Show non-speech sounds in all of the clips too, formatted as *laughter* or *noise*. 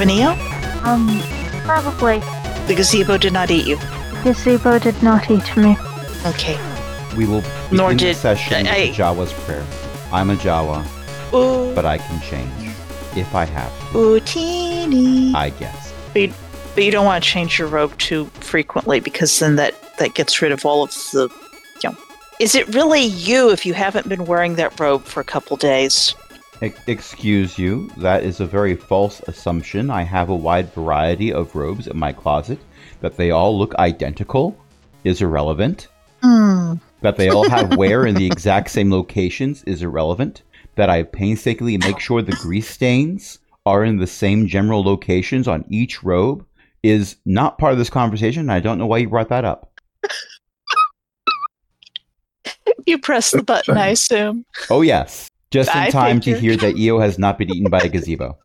Vanille? Um, probably. The gazebo did not eat you. The gazebo did not eat me. Okay. We will begin Nor the did- session I- with Jawa's prayer. I'm a Jawa, Ooh, but I can change if I have to. ooh, teeny. I guess. But you don't want to change your robe too frequently because then that that gets rid of all of the. You know, is it really you if you haven't been wearing that robe for a couple days? Excuse you. That is a very false assumption. I have a wide variety of robes in my closet. That they all look identical is irrelevant. Hmm. That they all have *laughs* wear in the exact same locations is irrelevant. That I painstakingly make sure the grease stains are in the same general locations on each robe is not part of this conversation. I don't know why you brought that up. *laughs* You press the button, I assume. Oh, yes. Just in I time to hear that *laughs* Io has not been eaten by a gazebo.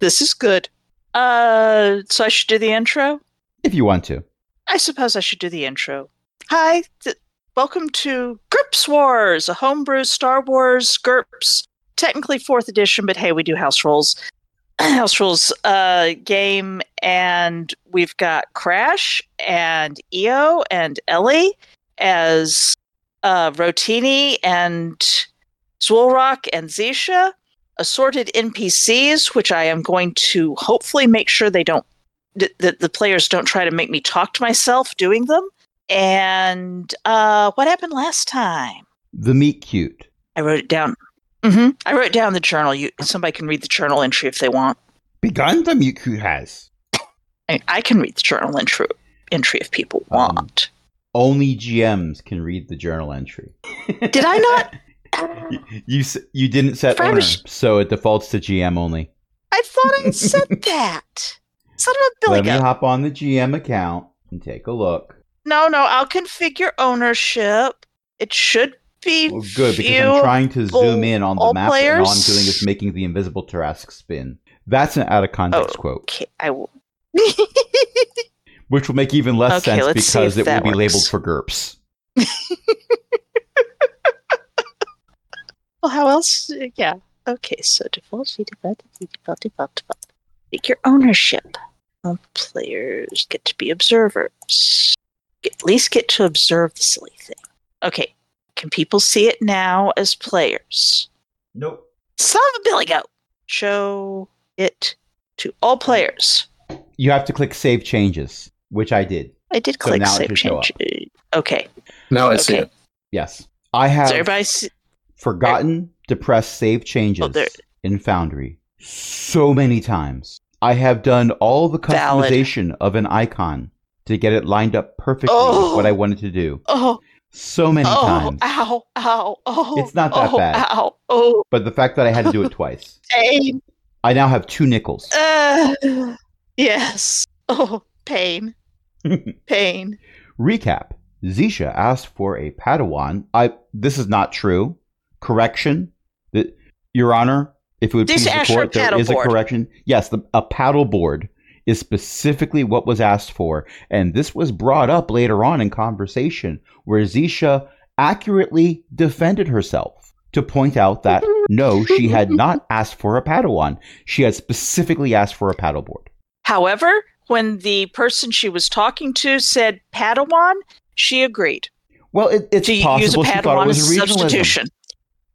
This is good. Uh, so I should do the intro. If you want to. I suppose I should do the intro. Hi, th- welcome to GURPS Wars, a homebrew Star Wars GURPS, technically fourth edition, but hey, we do house rules. *clears throat* house rules uh, game, and we've got Crash and Io and Ellie as uh, Rotini and Dzwolrhak and Zisha, assorted NPCs, which I am going to hopefully make sure they don't that the players don't try to make me talk to myself doing them. And uh, what happened last time? The meet cute. I wrote it down. hmm I wrote down the journal. You somebody can read the journal entry if they want. Begun the meet cute has. I, I can read the journal entry entry if people Um, want. Only GMs can read the journal entry. Did I not? *laughs* *laughs* You you, didn't set Fred owner, so it defaults to GM only. I thought I said *laughs* that. Son of a billy Let me hop on the GM account and take a look. No, no, I'll configure ownership. It should be Well, good because I'm trying to zoom in on the map, and all I'm doing is making the invisible Tarrasque spin. That's an out of context oh, quote, Okay, I will. *laughs* which will make even less Okay, sense because it will be works. labeled for GURPS. Well, how else? Yeah. Okay, so default, default, default, default, default. Take your ownership. All players get to be observers. At least get to observe the silly thing. Okay, can people see it now as players? Nope. Son of a billy goat! Show it to all players. You have to click Save Changes, which I did. I did click now it save should show change. Okay, Now I see it. Yes, I have so everybody. See, forgotten to press Save Changes Oh, in Foundry so many times. I have done all the Valid. customization of an icon to get it lined up perfectly Oh. with what I wanted to do. oh, So many oh, times. ow, ow, oh. It's not that oh, bad. Ow, oh, But the fact that I had to do it *laughs* twice. pain. I now have two nickels. Uh, yes. Oh, pain. *laughs* pain. Recap. Zisha asked for a Padawan. I this is not true. Correction. The, Your Honor, if it would please the court, there is a correction. Yes, the, a paddle board is specifically what was asked for, and this was brought up later on in conversation where Zisha accurately defended herself to point out that *laughs* no, she had not asked for a Padawan. She had specifically asked for a paddleboard. However, when the person she was talking to said Padawan, she agreed Well, it, it's to use a possible she thought it was as a a regionalism.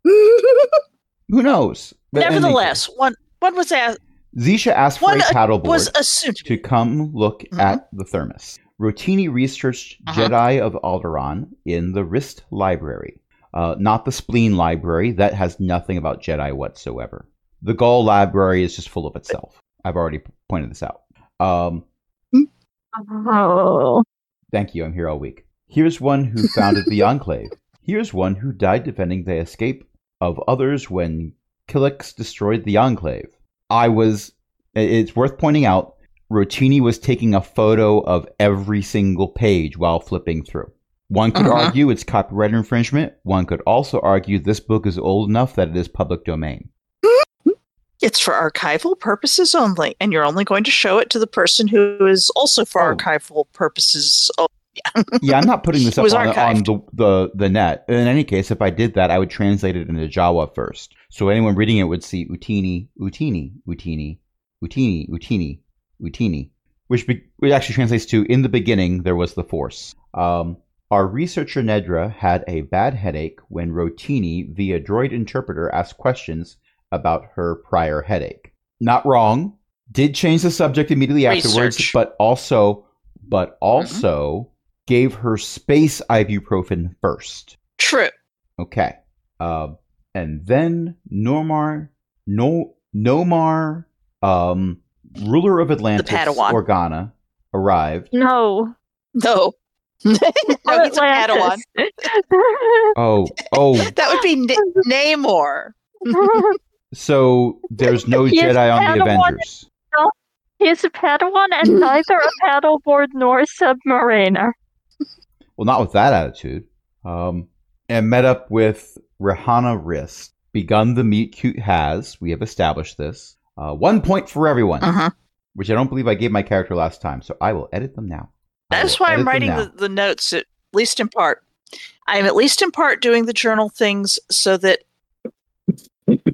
Substitution. *laughs* Who knows? But Nevertheless, case, one one was asked, Zisha asked for a paddleboard was assumed. to come look Mhm. at the thermos. Rotini researched Uh-huh. Jedi of Alderaan in the Wrist Library, uh, not the Spleen Library. That has nothing about Jedi whatsoever. The Gaul Library is just full of itself. I've already pointed this out. Um, Oh. Thank you. I'm here all week. Here's one who founded the *laughs* Enclave. Here's one who died defending the escape of others when Killix destroyed the Enclave. I was. It's worth pointing out. Rotini was taking a photo of every single page while flipping through. One could Uh-huh. argue it's copyright infringement. One could also argue this book is old enough that it is public domain. It's for archival purposes only, and you're only going to show it to the person who is also for Oh. archival purposes. Oh, yeah, I'm not putting this *laughs* up on, on the, the the net. In any case, if I did that, I would translate it into Jawa first, so anyone reading it would see Utini, Utini, Utini, Utini, Utini, Utini, which, be- which actually translates to "In the beginning there was the Force." Um, our researcher Nedra had a bad headache when Rotini, via droid interpreter, asked questions about her prior headache. Not wrong. Did change the subject immediately afterwards, Research. but also, but also gave her space ibuprofen first. True. Okay. Um, and then Normar, no, Nomar, um, ruler of Atlantis, Padawan. Organa, arrived. No. No. *laughs* no, he's a Padawan. *laughs* Oh, oh, That would be N- Namor. so there's no He Jedi on the Padawan. Avengers. He's a Padawan and neither a paddleboard nor a submariner. Well, not with that attitude. Um, and met up with Rehana Wrist. Begun the meet cute has. We have established this. Uh, one point for everyone, Uh-huh. which I don't believe I gave my character last time, so I will edit them now. That's why I'm writing the, the notes, at least in part. I am at least in part doing the journal things so that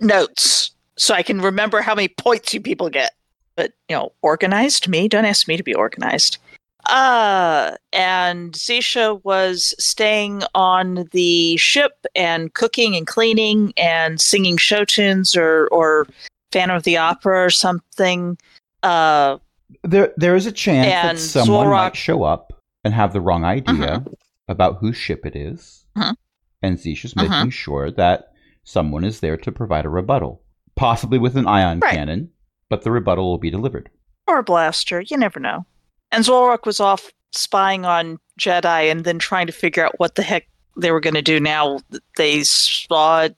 notes, so I can remember how many points you people get. But, you know, organized me. Don't ask me to be organized. Uh, and Zisha was staying on the ship and cooking and cleaning and singing show tunes or, or Phantom of the Opera or something. Uh, There, there is a chance that someone Zorak- might show up and have the wrong idea Mhm. about whose ship it is. Mhm. and Zisha's Mhm. making sure that someone is there to provide a rebuttal, possibly with an ion Right. cannon, but the rebuttal will be delivered. or a blaster. You never know. And Dzwolrhak was off spying on Jedi and then trying to figure out what the heck they were going to do now. that They saw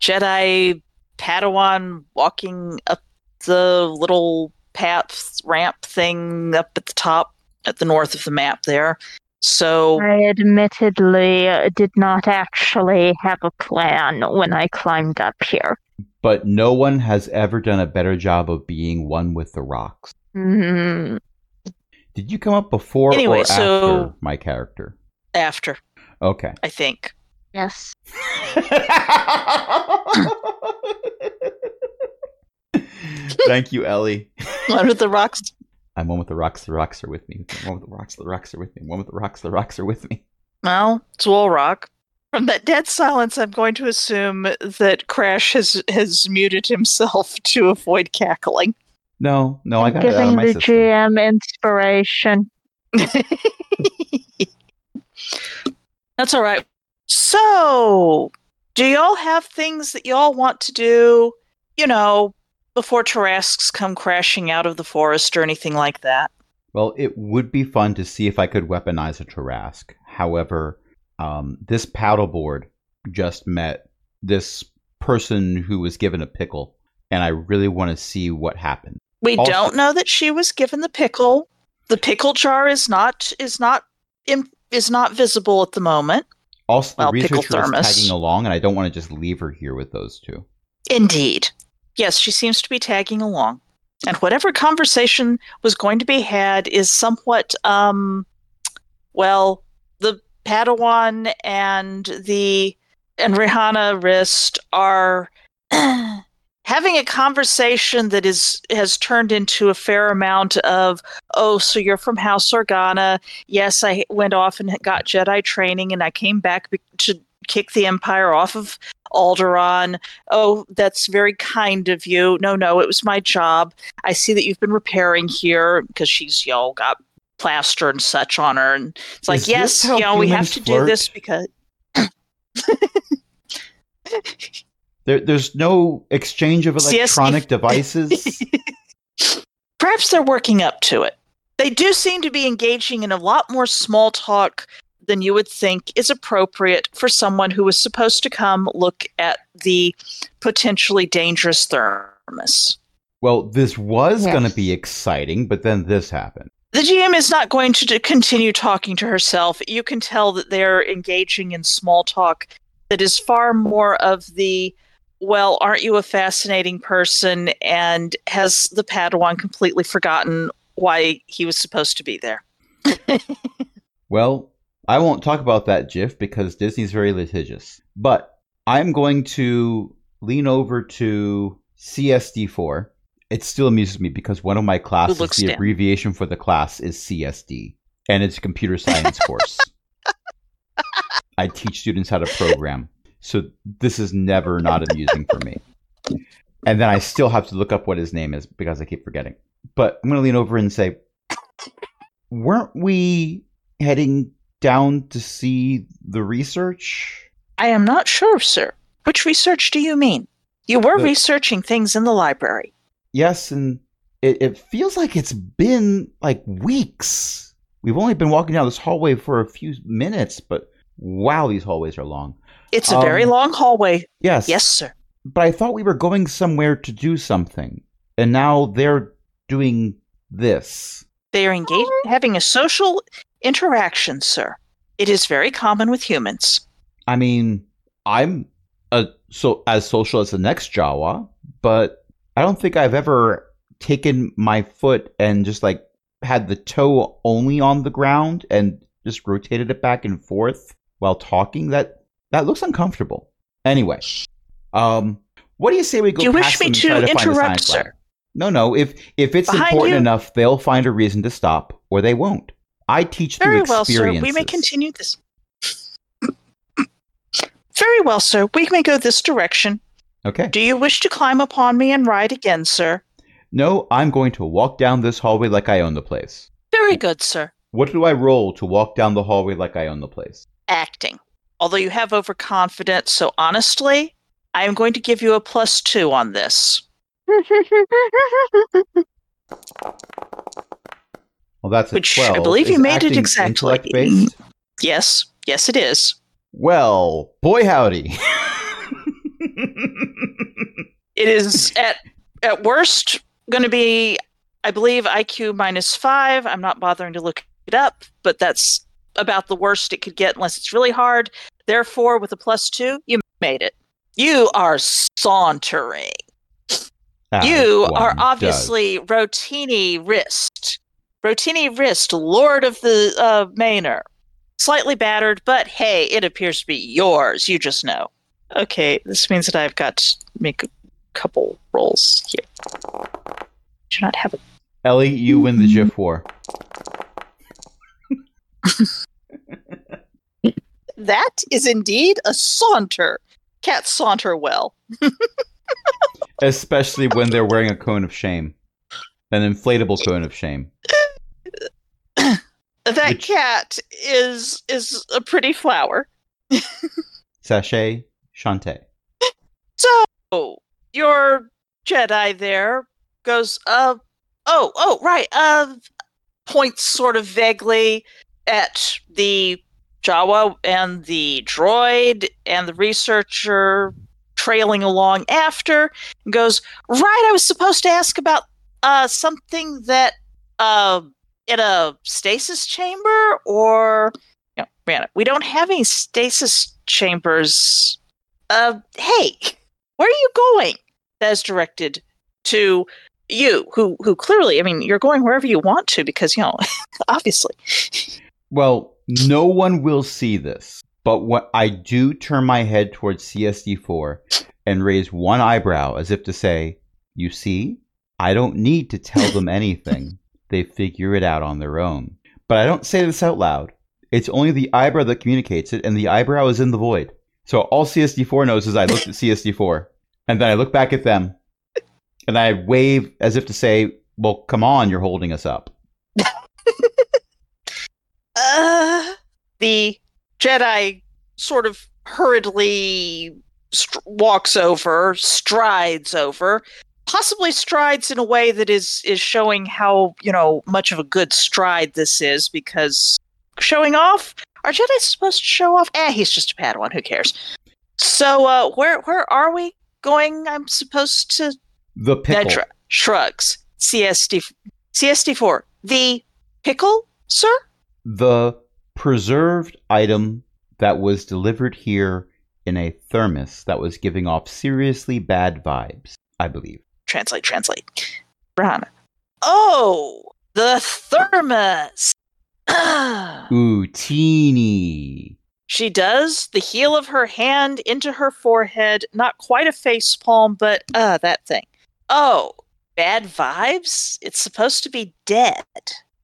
Jedi Padawan walking up the little path ramp thing up at the top at the north of the map there. So I admittedly uh, did not actually have a plan when I climbed up here. But no one has ever done a better job of being one with the rocks. Hmm. Did you come up before Anyway, or so- after my character? after, Okay. I think. Yes. *laughs* Thank you, Ellie. *laughs* One with the rocks. I'm one with the rocks. The rocks are with me. One with the rocks. The rocks are with me. One with the rocks. The rocks are with me. Well, it's all rock. From that dead silence, I'm going to assume that Crash has has muted himself *laughs* to avoid cackling. No, no, I got it out of Giving my the system. GM inspiration. *laughs* That's all right. So, do y'all have things that y'all want to do, you know, before Tarrasques come crashing out of the forest or anything like that? Well, it would be fun to see if I could weaponize a Tarrasque. However, um, this paddleboard just met this person who was given a pickle, and I really want to see what happened. We Also- don't know that she was given the pickle. The pickle jar is not is not is not visible at the moment. Also, the Well, pickle researcher is thermos. tagging along, and I don't want to just leave her here with those two. Indeed. Yes, she seems to be tagging along. And whatever conversation was going to be had is somewhat, um, well, the Padawan and the and Rihanna Wrist are *clears throat* having a conversation that is has turned into a fair amount of, oh, so you're from House Organa? Yes, I went off and got Jedi training, and I came back to kick the Empire off of Alderaan. Oh, that's very kind of you. No, no, it was my job. I see that you've been repairing here because she's, y'all got plaster and such on her. And it's like, Is yes, you know, we have to do this because. *laughs* There, there's no exchange of See, yes, electronic if- devices. *laughs* Perhaps they're working up to it. They do seem to be engaging in a lot more small talk than you would think is appropriate for someone who was supposed to come look at the potentially dangerous thermos. well, this was Yes. going to be exciting, but then this happened. The GM is not going to continue talking to herself. You can tell that they're engaging in small talk that is far more of the, well, aren't you a fascinating person? And has the Padawan completely forgotten why he was supposed to be there? *laughs* Well, I won't talk about that GIF because Disney's very litigious. But I'm going to lean over to CSD4 it still amuses me because one of my classes, the down? abbreviation for the class is CSD, and it's a computer science course. *laughs* I teach students how to program, so this is never not amusing for me. And then I still have to look up what his name is because I keep forgetting. But I'm going to lean over and say, weren't we heading down to see the research? I am not sure, sir. Which research do you mean? You were The- researching things in the library. Yes, and it, it feels like it's been like weeks. We've only been walking down this hallway for a few minutes, but wow, these hallways are long. It's a very Um, long hallway. Yes. Yes, sir. But I thought we were going somewhere to do something. And now they're doing this. They are engaged having a social interaction, sir. It is very common with humans. I mean, I'm a, so as social as the next Jawa, but I don't think I've ever taken my foot and just like had the toe only on the ground and just rotated it back and forth while talking. That that looks uncomfortable. Anyway, um, what do you say we go? Do you wish past me to to interrupt, science lab? sir? No, no. If if it's Behind important you. enough, they'll find a reason to stop, or they won't. I teach Very through experiences. Very well, sir. We may continue this. *coughs* Very well, sir. We may go this direction. Okay. Do you wish to climb upon me and ride again, sir? No, I'm going to walk down this hallway like I own the place. Very good, sir. What do I roll to walk down the hallway like I own the place? Acting. Although you have overconfidence, so honestly, I am going to give you a plus two on this. Well, that's a Which I 12. believe you Is made it exactly. intellect-based? *clears throat* Yes, yes, it is. Well, boy howdy. *laughs* It is at at worst going to be, I believe, IQ minus five. I'm not bothering to look it up, but that's about the worst it could get unless it's really hard. Therefore, with a plus two, you made it. You are sauntering. As you are obviously Rotini Wrist. Rotini Wrist, Lord of the uh, Manor. Slightly battered, but hey, it appears to be yours. You just know. Okay, this means that I've got to make a couple rolls here. Do not have a. Ellie, you win the GIF war. *laughs* That is indeed a saunter. Cats saunter well. *laughs* Especially when they're wearing a cone of shame. An inflatable cone of shame. *coughs* That Which- cat is is a pretty flower. *laughs* Sashay Shantay. So your Jedi there goes, uh, oh, oh, right, uh, points sort of vaguely at the Jawa and the droid and the researcher trailing along after goes, right, I was supposed to ask about uh something that uh in a stasis chamber or you know, man, we don't have any stasis chambers. Uh hey, where are you going? That is directed to you, who who clearly, I mean, you're going wherever you want to because you know, *laughs* obviously. Well, no one will see this, but what I do turn my head towards CSD4 and raise one eyebrow as if to say, "You see, I don't need to tell them *laughs* anything. they figure it out on their own." But I don't say this out loud. It's only the eyebrow that communicates it, and the eyebrow is in the void. So all CSD4 knows is I looked at CSD4, and then I look back at them, and I wave as if to say, "Well, come on, you're holding us up." Uh, the Jedi sort of hurriedly str- walks over, strides over, possibly strides in a way that is is showing how you know much of a good stride this is because showing off. Are Jedi supposed to show off? Eh, he's just a Padawan. Who cares? So, uh, where where are we going? I'm supposed to The pickle. Nedra shrugs. CSD CSD4. The pickle, sir? the preserved item that was delivered here in a thermos that was giving off seriously bad vibes, I believe. Translate, translate. Brahana. Oh, the thermos. *clears throat* Ooh, teeny. she does the heel of her hand into her forehead, not quite a face palm, but uh that thing. Oh, bad vibes? It's supposed to be dead.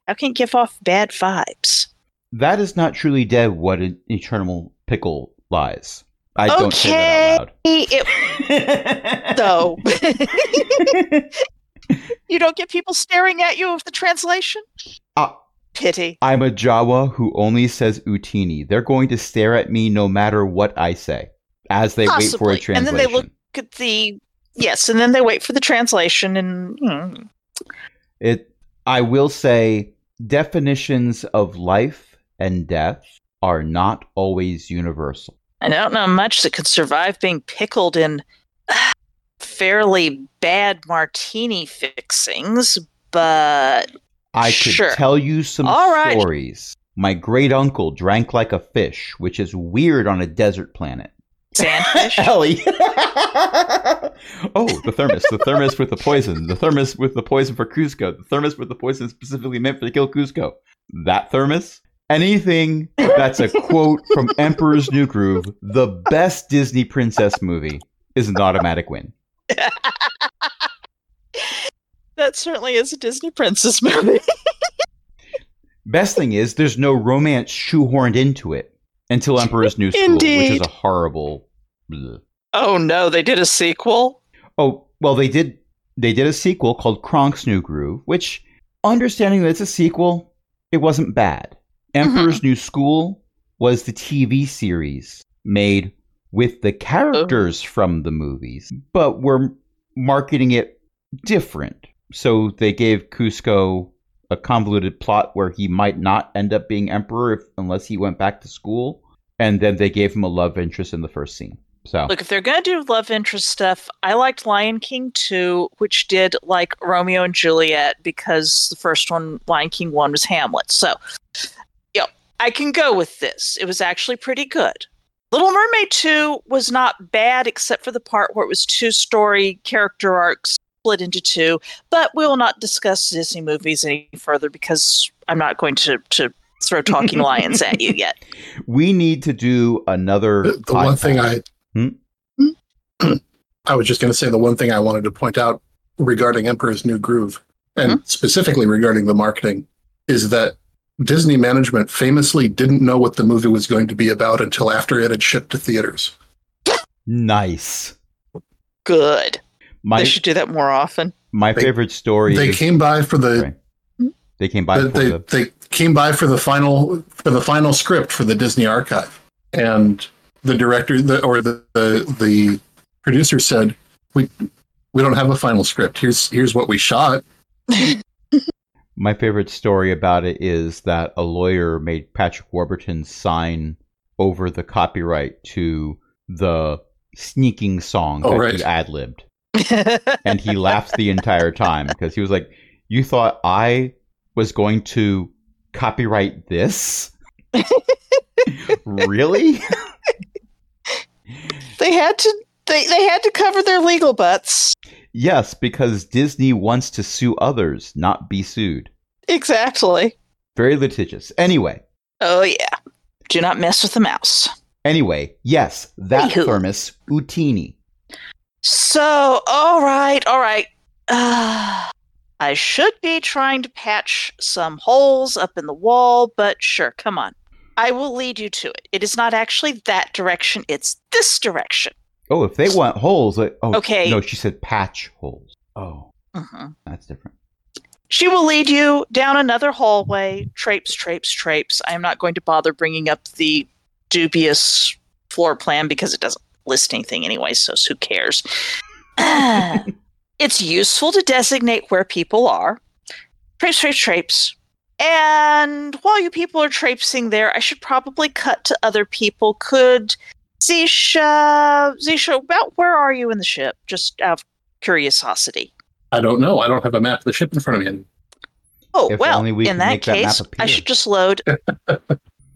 How can it give off bad vibes? That is not truly dead what an eternal pickle lies. I don't say that out It, loud. though. *laughs* you don't get people staring at you with the translation? Ah. Pity. I'm a Jawa who only says Utini. They're going to stare at me no matter what I say as they wait for a Possibly. And then they look at the yes, and then they wait for the translation and hmm. It I will say definitions of life and death are not always universal. I don't know much that could survive being pickled in uh, fairly bad martini fixings, but I could Sure. tell you some right. stories. My great uncle drank like a fish, which is weird on a desert planet. sandfish. *laughs* Ellie. *laughs* oh, the thermos. The thermos with the poison. The thermos with the poison for Kuzco. The thermos with the poison specifically meant for to kill Kuzco. That thermos? Anything that's a quote from Emperor's New Groove, the best Disney princess movie, is an automatic win. that certainly is a Disney princess movie. *laughs* Best thing is, there's no romance shoehorned into it until Emperor's New School, which is a horrible. bleh. oh no, they did a sequel. Oh well, they did. They did a sequel called Kronk's New Groove, which, understanding that it's a sequel, it wasn't bad. Emperor's mm-hmm. New School was the TV series made with the characters oh. from the movies, but were marketing it different. So they gave Kuzco a convoluted plot where he might not end up being emperor if, unless he went back to school, and then they gave him a love interest in the first scene. So Look, if they're going to do love interest stuff, I liked Lion King 2, which did like Romeo and Juliet because the first one, Lion King 1, was Hamlet. So, I can go with this. It was actually pretty good. Little Mermaid 2 was not bad except for the part where it was two story character arcs split into two, but we will not discuss Disney movies any further because I'm not going to, to throw talking lions at you yet. *laughs* we need to do another. The, the one thing I, Hmm? *clears throat* I was just going to say the one thing I wanted to point out regarding Emperor's New Groove, and Hmm? specifically regarding the marketing, is that Disney management famously didn't know what the movie was going to be about until after it had shipped to theaters. nice. Good. My they should do that more often. my They- favorite story. They is, came by for the Right. they came by they, for they, the. they came by for the final for the final script for the Disney archive, and the director the, or the, the the producer said, "We we don't have a final script. Here's here's what we shot." *laughs* My favorite story about it is that a lawyer made Patrick Warburton sign over the copyright to the sneaking song Oh, that right. *laughs* he ad libbed. And he laughed the entire time because he was like, You thought I was going to copyright this? *laughs* really? they had to they, they had to cover their legal butts. Yes, because Disney wants to sue others, not be sued. Exactly. Very litigious. Anyway, Oh yeah. Do not mess with the mouse. anyway, yes, that Anywho. thermos, Utini. So, all right, all right. Uh, I should be trying to patch some holes up in the wall, but sure, come on. I will lead you to it. It is not actually that direction, it's this direction. Oh, if they want holes, like, oh, Okay. No, she said patch holes. Oh, Mhm. that's different. She will lead you down another hallway, traipse, traipse, traipse. I am not going to bother bringing up the dubious floor plan because it doesn't list anything anyway, so who cares? *laughs* it's useful to designate where people are. Traipse, traipse, traipse. And while you people are traipsing there, I should probably cut to other people. Could Zisha, Zisha, about where are you in the ship? Just out of curiosity. I don't know. I don't have a map of the ship in front of me. Oh If well, we in that make that case, I should just load. *laughs*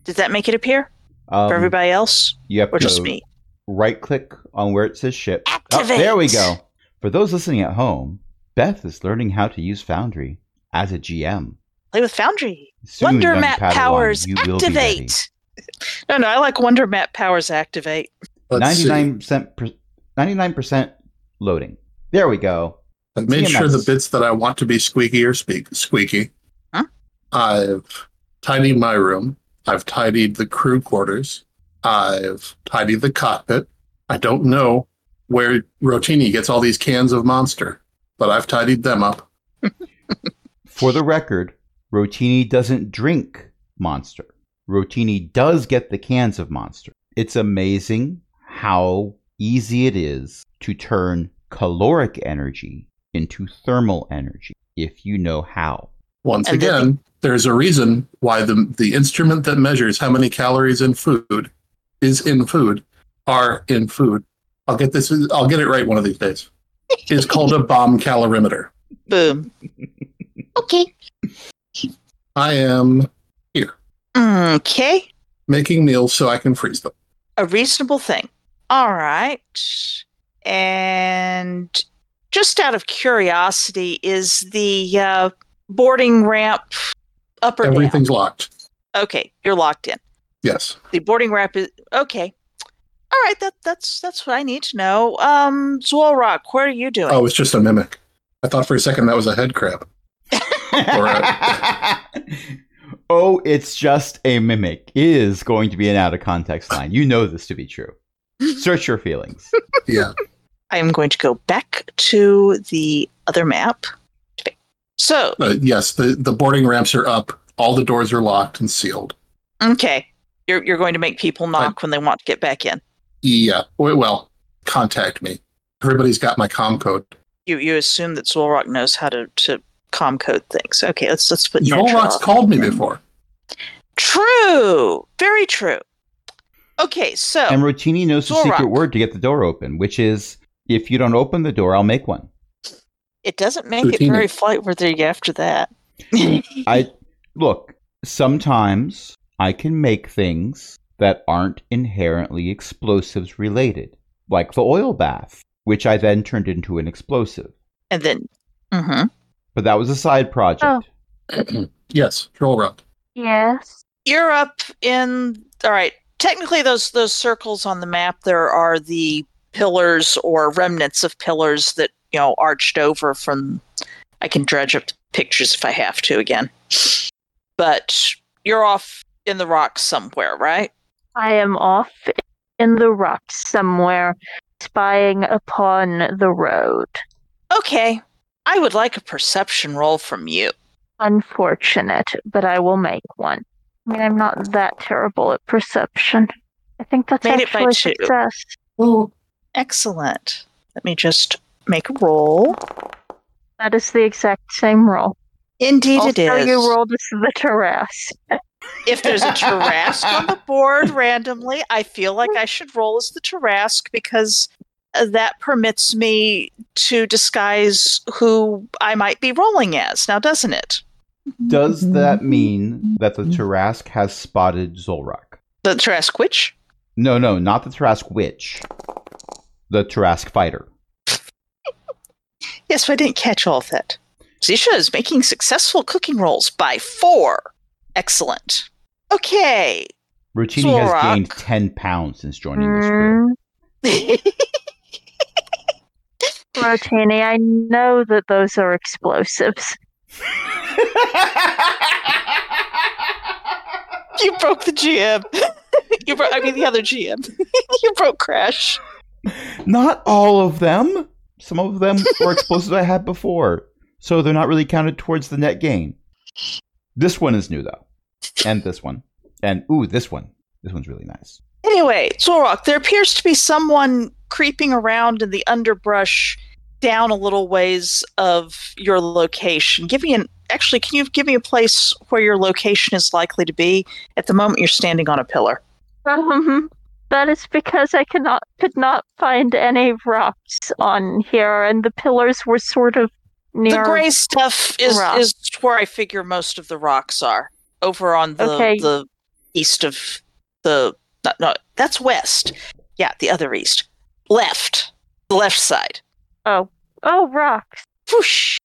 Did that make it appear Um, for everybody else, you have or to just me? right click on where it says ship. Oh, Activate. there we go. For those listening at home, Beth is learning how to use Foundry as a GM. Play with Foundry. Soon, Wonder Map Padawan, powers you will be ready. activate. No, no, I like Wonder Map powers activate. Let's. Ninety-nine percent, ninety-nine percent loading. There we go. I've made sure the bits that I want to be squeaky are speak squeaky. Huh? I've tidied my room. I've tidied the crew quarters. I've tidied the cockpit. I don't know where Rotini gets all these cans of monster, but I've tidied them up. *laughs* For the record, Rotini doesn't drink Monster. Rotini does get the cans of Monster. It's amazing how easy it is to turn caloric energy into thermal energy if you know how. Once And then again, there's a reason why the the instrument that measures how many calories in food is in food are in food. I'll get this. I'll get it right one of these days. Is called a bomb calorimeter. Boom. okay. *laughs* I am Okay. making meals so I can freeze them. A reasonable thing. All right. And just out of curiosity, is the uh, boarding ramp up or Everything's locked. Okay, you're locked in. Yes. The boarding ramp is okay. All right, that that's that's what I need to know. Um, Dzwolrhak, what are you doing? Oh, it's just a mimic. I thought for a second that was a head crab. *laughs* *laughs* oh, it's just a mimic is going to be an out of context line. You know this to be true. Search your feelings. Yeah. I am going to go back to the other map. So, Uh, yes, the, the boarding ramps are up. All the doors are locked and sealed. okay, you're you're going to make people knock when they want to get back in. Yeah. Well, contact me. Everybody's got my com code. You you assume that Dzwolrhak knows how to to com code things. Okay, let's let's put Joel Neutral called me before. True, very true. Okay, so And Rotini knows the secret word to get the door open, which is if you don't open the door, I'll make one. it doesn't make it very flight worthy after that. *laughs* I look, sometimes I can make things that aren't inherently explosives related, like the oil bath, which I then turned into an explosive. and then, hmm But that was a side project. Oh. *clears throat* yes, Joel Rock. Yes. you're up in. All right, technically, those those circles on the map there are the pillars or remnants of pillars that you know arched over from. I can dredge up pictures if I have to again, but you're off in the rocks somewhere, right? I am off in the rocks somewhere, spying upon the road. Okay, I would like a perception roll from you. Unfortunate, but I will make one. I mean, I'm not that terrible at perception. I think that's Made it by a two. success. Oh, Excellent. Let me just make a roll. That is the exact same roll. Indeed, also, it is. you rolled as the Tarrasque. if there's a Tarrasque on the board randomly, I feel like I should roll as the Tarrasque because Uh, that permits me to disguise who I might be rolling as. Now, doesn't it? Does mm-hmm. that mean mm-hmm. that the Tarrasque has spotted Dzwolrhak? The Tarrasque which? No, no, not the Tarrasque witch. The Tarrasque fighter. Yes, but I didn't catch all of that. Zisha is making successful cooking rolls by four. Excellent. Okay. Rotini has gained 10 pounds since joining this crew. *laughs* Rotini, I know that those are explosives. *laughs* you broke the GM. *laughs* you broke, I mean, the other GM. *laughs* you broke Crash. Not all of them. Some of them were explosives I had before, so they're not really counted towards the net gain. This one is new though, and this one, and ooh, this one. This one's really nice. Anyway, Dzwolrhak, there appears to be someone creeping around in the underbrush down a little ways of your location. Give me an actually, can you give me a place where your location is likely to be? At the moment, you're standing on a pillar. Um, that is because I cannot could not find any rocks on here, and the pillars were sort of near. the gray stuff is rock. is where I figure most of the rocks are. Over on the Okay. the east of the no, no that's west. Yeah, the other east. Left. The left side. Oh, oh, rocks. whoosh.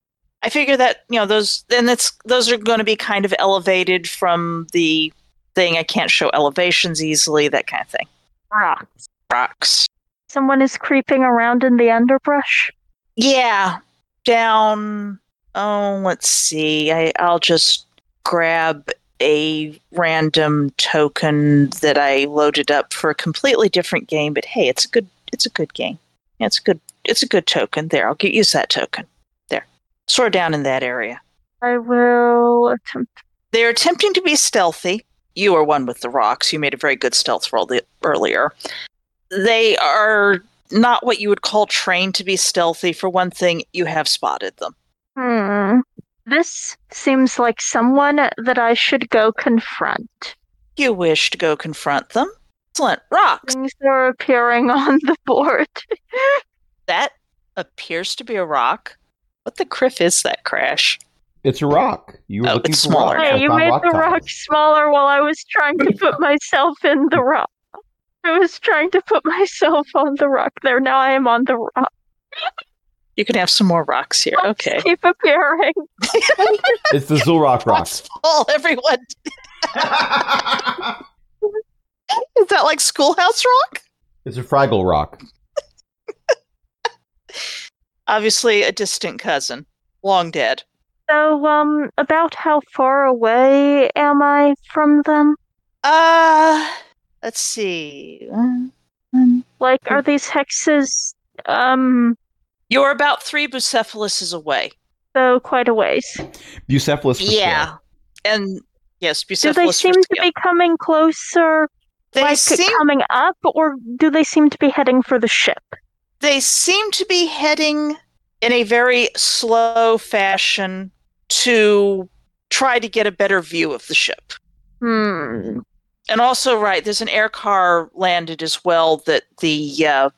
I figure that you know those then that's those are going to be kind of elevated from the thing. I can't show elevations easily, that kind of thing. Rocks. Rocks. Someone is creeping around in the underbrush. Yeah, down. Oh, let's see. I, I'll just grab a random token that I loaded up for a completely different game. But hey, it's a good. It's a good game. Yeah, It's a good. It's a good token. There, I'll get use that token. There, sort down in that area. I will attempt. They're attempting to be stealthy. You are one with the rocks. You made a very good stealth roll the, earlier. They are not what you would call trained to be stealthy. For one thing, you have spotted them. Hmm. This seems like someone that I should go confront. You wish to go confront them. Excellent. Rocks. Things are appearing on the board. That appears to be a rock. What the kriff is that crash? It's a rock. You were Oh, looking it's for smaller rocks. now. Hey, you found made rock the tiles. rock smaller while I was trying to put myself in the rock. I was trying to put myself on the rock there. Now I am on the rock. You can have some more rocks here. Okay. Keep appearing. *laughs* It's the Zulrock rock. Rocks fall, everyone. *laughs* *laughs* Is that like Schoolhouse Rock? it's a Fraggle rock. *laughs* Obviously, a distant cousin. Long dead. So, um, about how far away am I from them? Uh, let's see. Like, are these hexes, um, You're about three Bucephaluses away. so quite a ways? Bucephalus. for Yeah. sure. And yes, Bucephalus Do Bucephalus. they for seem to be coming closer, They like seem coming up, or do they seem to be heading for the ship? they seem to be heading in a very slow fashion to try to get a better view of the ship. Hmm. And also, right, there's an air car landed as well that the uh,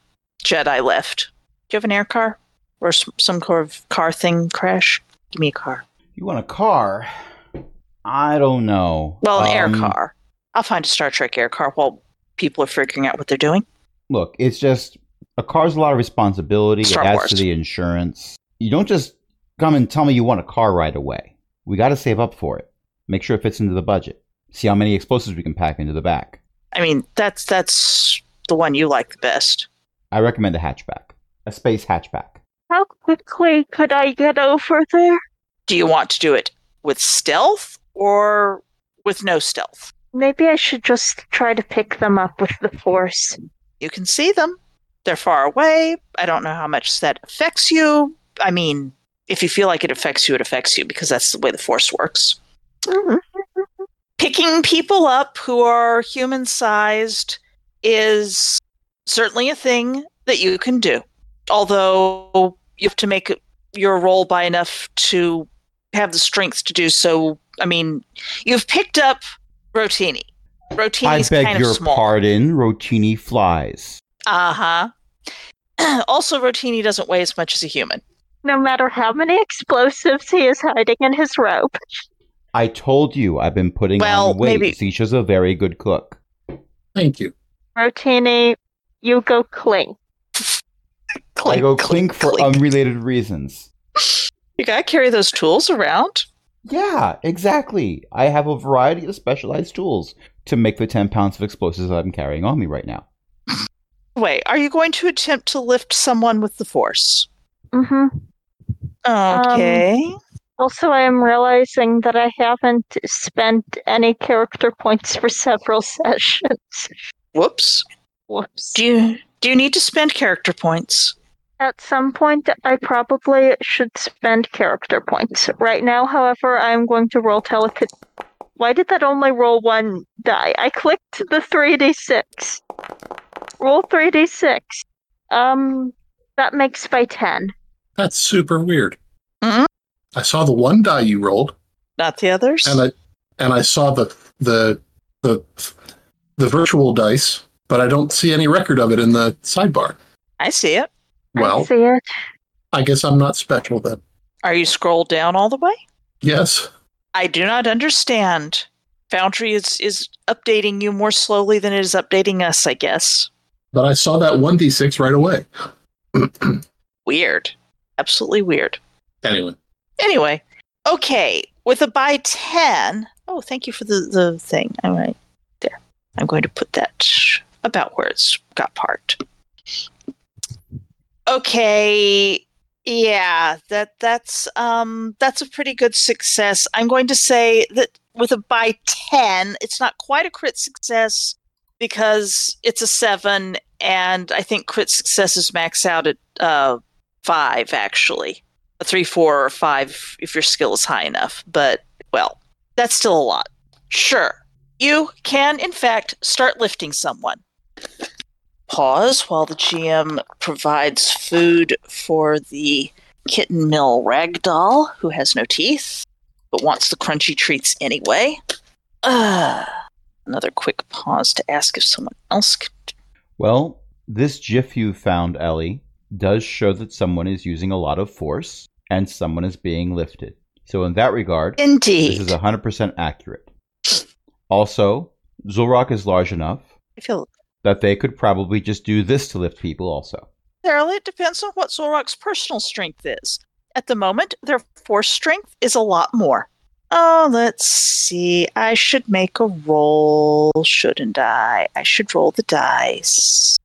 Jedi left. Do you have an air car or some kind of car thing crash? Give me a car. You want a car? I don't know. Well, an air Um, car. I'll find a Star Trek air car while people are figuring out what they're doing. Look, it's just a car's a lot of responsibility. Star it adds Wars. to the insurance. You don't just come and tell me you want a car right away. We got to save up for it. Make sure it fits into the budget. See how many explosives we can pack into the back. I mean, that's that's the one you like the best. I recommend a hatchback, a space hatchback. How quickly could I get over there? Do you want to do it with stealth or with no stealth? Maybe I should just try to pick them up with the force. You can see them. They're far away. I don't know how much that affects you. I mean, if you feel like it affects you, it affects you because that's the way the force works. Mhm. Picking people up who are human sized is certainly a thing that you can do. Although you have to make your roll by enough to have the strength to do so. I mean, you've picked up Rotini. I beg kind your of small. pardon, Rotini flies. Uh huh. *clears throat* also, Rotini doesn't weigh as much as a human. No matter how many explosives he is hiding in his robe. I told you I've been putting Well, on weight. maybe- Zisha's a very good cook. Thank you. Rotini, you go cling. Clink, I go clink, for unrelated reasons. You gotta carry those tools around. Yeah, exactly. I have a variety of specialized tools to make the 10 pounds of explosives that I'm carrying on me right now. Wait, are you going to attempt to lift someone with the force? hmm Okay. Also, I am realizing that I haven't spent any character points for several *laughs* sessions. Whoops. Whoops. Do you do you need to spend character points? At some point, I probably should spend character points. Right now, however, I am going to roll telepathy. Why did that only roll one die? I clicked the 3d6. Roll 3d6. Um, that makes by 10. That's super weird. Mm-hmm. I saw the one die you rolled, Not the others. and I and I saw the the the the virtual dice, but I don't see any record of it in the sidebar. I see it. I Well, see it. I guess I'm not special then. Are you scrolled down all the way? Yes. I do not understand. Foundry is is updating you more slowly than it is updating us. I guess. But I saw that 1d6 right away. *clears throat* Weird. Absolutely weird. anyway, Anyway, okay. With a by 10. Oh, thank you for the, the thing. All right. There. I'm going to put that about where it's got parked. Okay. Yeah, that that's um that's a pretty good success. I'm going to say that with a by 10, it's not quite a crit success because it's a 7 and I think crit successes max out at uh 5 actually. A 3 4 or 5 if your skill is high enough, but well, that's still a lot. Sure. You can in fact start lifting someone pause while the GM provides food for the kitten mill ragdoll who has no teeth but wants the crunchy treats anyway. Uh, another quick pause to ask if someone else could. Well, this GIF you found, Ellie, does show that someone is using a lot of force and someone is being lifted. So, in that regard, Indeed. this is 100% accurate. Also, Dzwolrhak is large enough I feel that they could probably just do this to lift people, also. Necessarily, it depends on what Dzwolrhak's personal strength is. At the moment, their force strength is a lot more. Oh, let's see. I should make a roll, shouldn't I? I should roll the dice.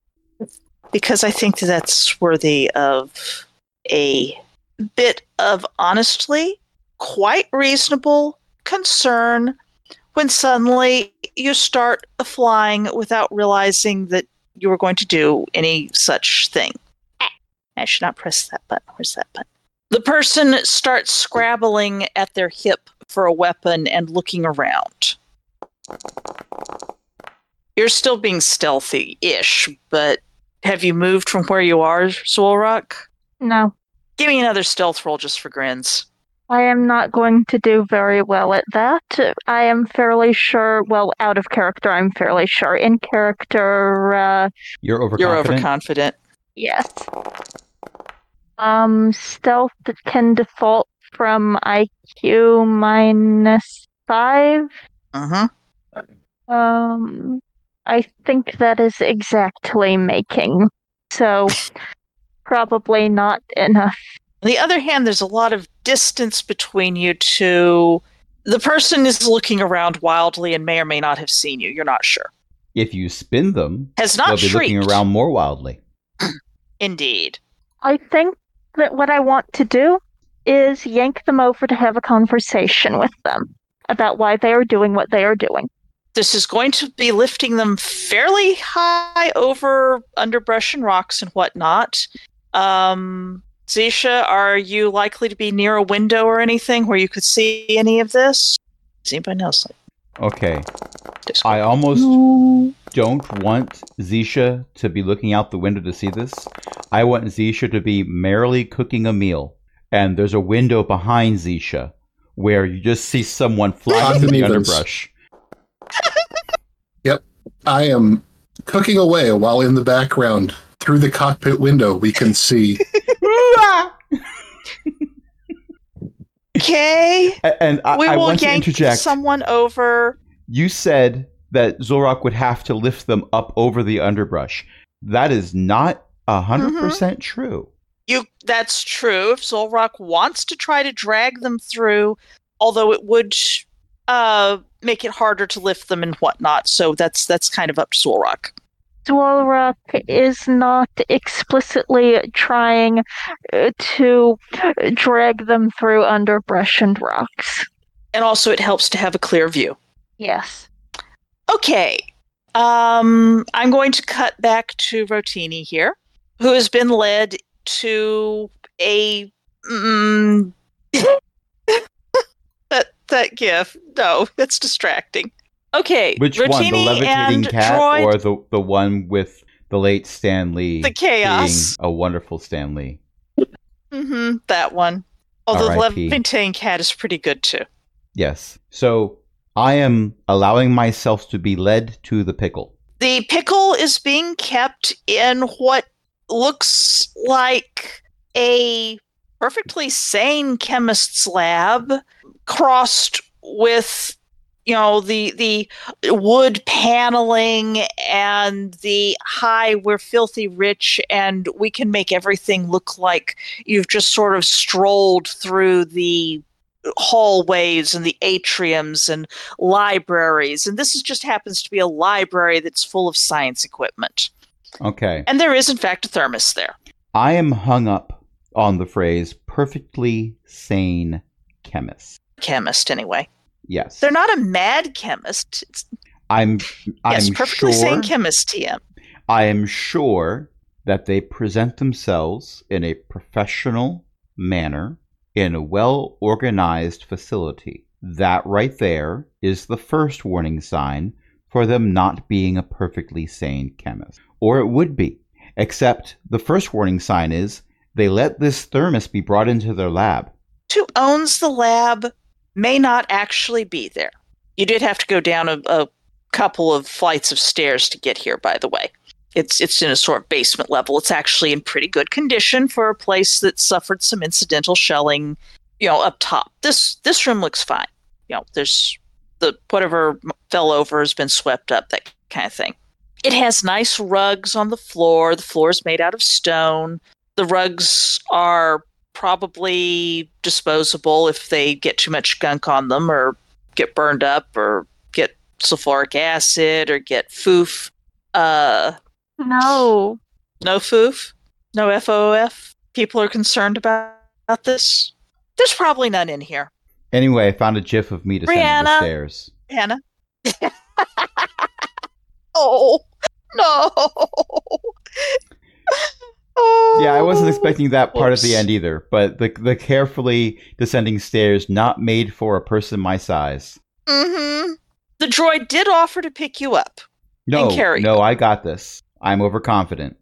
Because I think that that's worthy of a bit of honestly quite reasonable concern when suddenly you start flying without realizing that you were going to do any such thing. I should not press that button. Where's that button? The person starts scrabbling at their hip for a weapon and looking around. You're still being stealthy ish, but have you moved from where you are, Dzwolrhak? No, Give me another stealth roll just for grins. I am not going to do very well at that. I am fairly sure, well, out of character, I'm fairly sure. In character, uh, You're overconfident. You're overconfident. yes. Um, stealth can default from IQ minus five. Uh huh. Um, I think that is exactly making. So, probably not enough. On the other hand, there's a lot of distance between you two. The person is looking around wildly and may or may not have seen you. You're not sure. If you spin them, Has they'll not be shrieked. looking around more wildly. Indeed. I think that what I want to do is yank them over to have a conversation with them about why they are doing what they are doing. This is going to be lifting them fairly high over underbrush and rocks and whatnot. Um, Zisha, are you likely to be near a window or anything where you could see any of this? Does anybody else? Okay. Discord? I almost don't want Zisha to be looking out the window to see this. I want Zisha to be merrily cooking a meal, and there's a window behind Zisha where you just see someone fly Odds through and the evens. yep, I am cooking away while in the background through the cockpit window we can see Okay. And I, we I will want to yank interject. someone over. You said that Dzwolrhak would have to lift them up over the underbrush. That is not a 100% Mm-hmm. true. You that's true. If Dzwolrhak wants to try to drag them through, although it would uh make it harder to lift them and whatnot. So that's that's kind of up to Dzwolrhak. Dzwolrhak is not explicitly trying uh, to drag them through underbrush and rocks. And also it helps to have a clear view. Yes. Okay. Um I'm going to cut back to Rotini here, who has been led to a mm, *laughs* that that gif. No, that's distracting. Okay. Which one? The levitating cat Droid, or the, the one with the late Stan Lee the chaos. being a wonderful Stan Lee? Mm-hmm, that one. Although the levitating cat is pretty good too. Yes. So I am allowing myself to be led to the pickle. The pickle is being kept in what looks like a perfectly sane chemist's lab, crossed with you know the the wood paneling and the high we're filthy rich and we can make everything look like you've just sort of strolled through the hallways and the atriums and libraries and this is just happens to be a library that's full of science equipment Okay. and there is in fact a thermos there I am hung up on the phrase perfectly sane chemist. Chemist, anyway. Yes. They're not a mad chemist. It's, I'm yes, I'm perfectly sure sane chemist, TM. I am sure that they present themselves in a professional manner in a well organized facility. That right there is the first warning sign for them not being a perfectly sane chemist. Or it would be. Except the first warning sign is they let this thermos be brought into their lab. Who owns the lab may not actually be there. You did have to go down a, a couple of flights of stairs to get here, by the way. It's it's in a sort of basement level. It's actually in pretty good condition for a place that suffered some incidental shelling, you know, up top. This this room looks fine. You know, there's the whatever fell over has been swept up, that kind of thing. It has nice rugs on the floor. The floor is made out of stone. The rugs are probably disposable if they get too much gunk on them or get burned up or get sulfuric acid or get foof. Uh, No. no foof, no FOF. People are concerned about, about this. There's probably none in here. Anyway, I found a gif of me descending the stairs. Hannah. oh *laughs* *laughs* no. Oh, Yeah, I wasn't expecting that part at the end either, but the the carefully descending stairs not made for a person my size. Mm-hmm. The droid did offer to pick you up. No, carry no, I got this. I'm overconfident.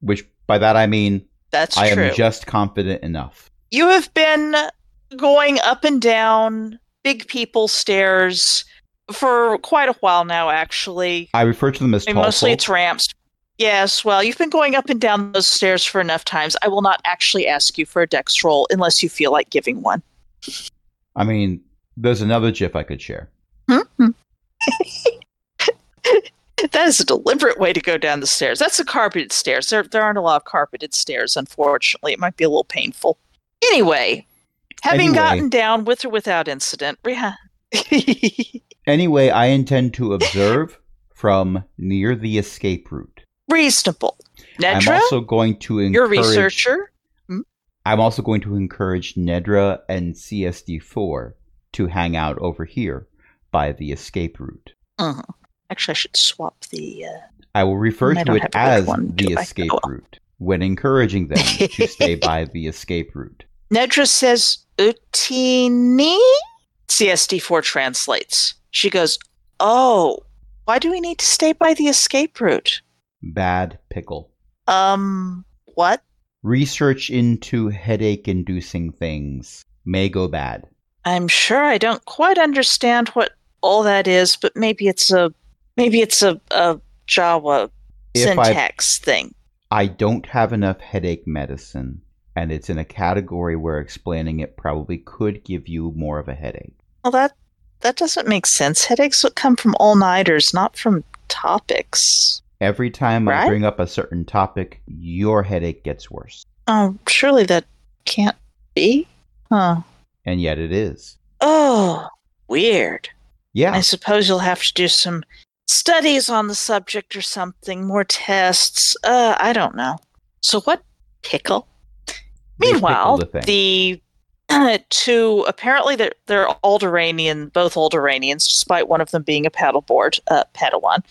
Which by that I mean That's I true. am just confident enough. you have been going up and down big people stairs for quite a while now, actually. I refer to them as I mean, mostly folk. it's ramps. Yes, well, you've been going up and down those stairs for enough times. I will not actually ask you for a dex roll unless you feel like giving one. I mean, there's another gif I could share. Hmm? *laughs* that is a deliberate way to go down the stairs. That's the carpeted stairs. There, there aren't a lot of carpeted stairs, unfortunately. It might be a little painful. Anyway, having Anyway. gotten down with or without incident, Rihanna. *laughs* Anyway, I intend to observe from near the escape route. Reasonable. I'm also going to encourage you're a researcher. I'm also going to encourage Nedra and CSD4 to hang out over here by the escape route. Mhm. Actually, I should swap the. Uh... I will refer I to it as one the escape oh, well. route when encouraging them to *laughs* stay by the escape route. Nedra says Utinni. CSD4 translates. She goes, "Oh, why do we need to stay by the escape route? Bad pickle. Um, what? Research into headache inducing things may go bad. I'm sure I don't quite understand what all that is, but maybe it's a maybe it's a, a Jawa If I syntax thing. I don't have enough headache medicine, and it's in a category where explaining it probably could give you more of a headache. Well, that that doesn't make sense. Headaches would come from all nighters, not from topics. Every time I bring up a certain topic, your headache gets worse. Oh, surely that can't be. Huh. And yet it is. Oh, weird. Yeah. I suppose you'll have to do some studies on the subject or something, more tests. Uh, I don't know. So what pickle? They Meanwhile, pickled a the uh, *clears throat* two apparently they're, they're Alderaanian, both Alderaanians, despite one of them being a paddleboard uh, Padawan,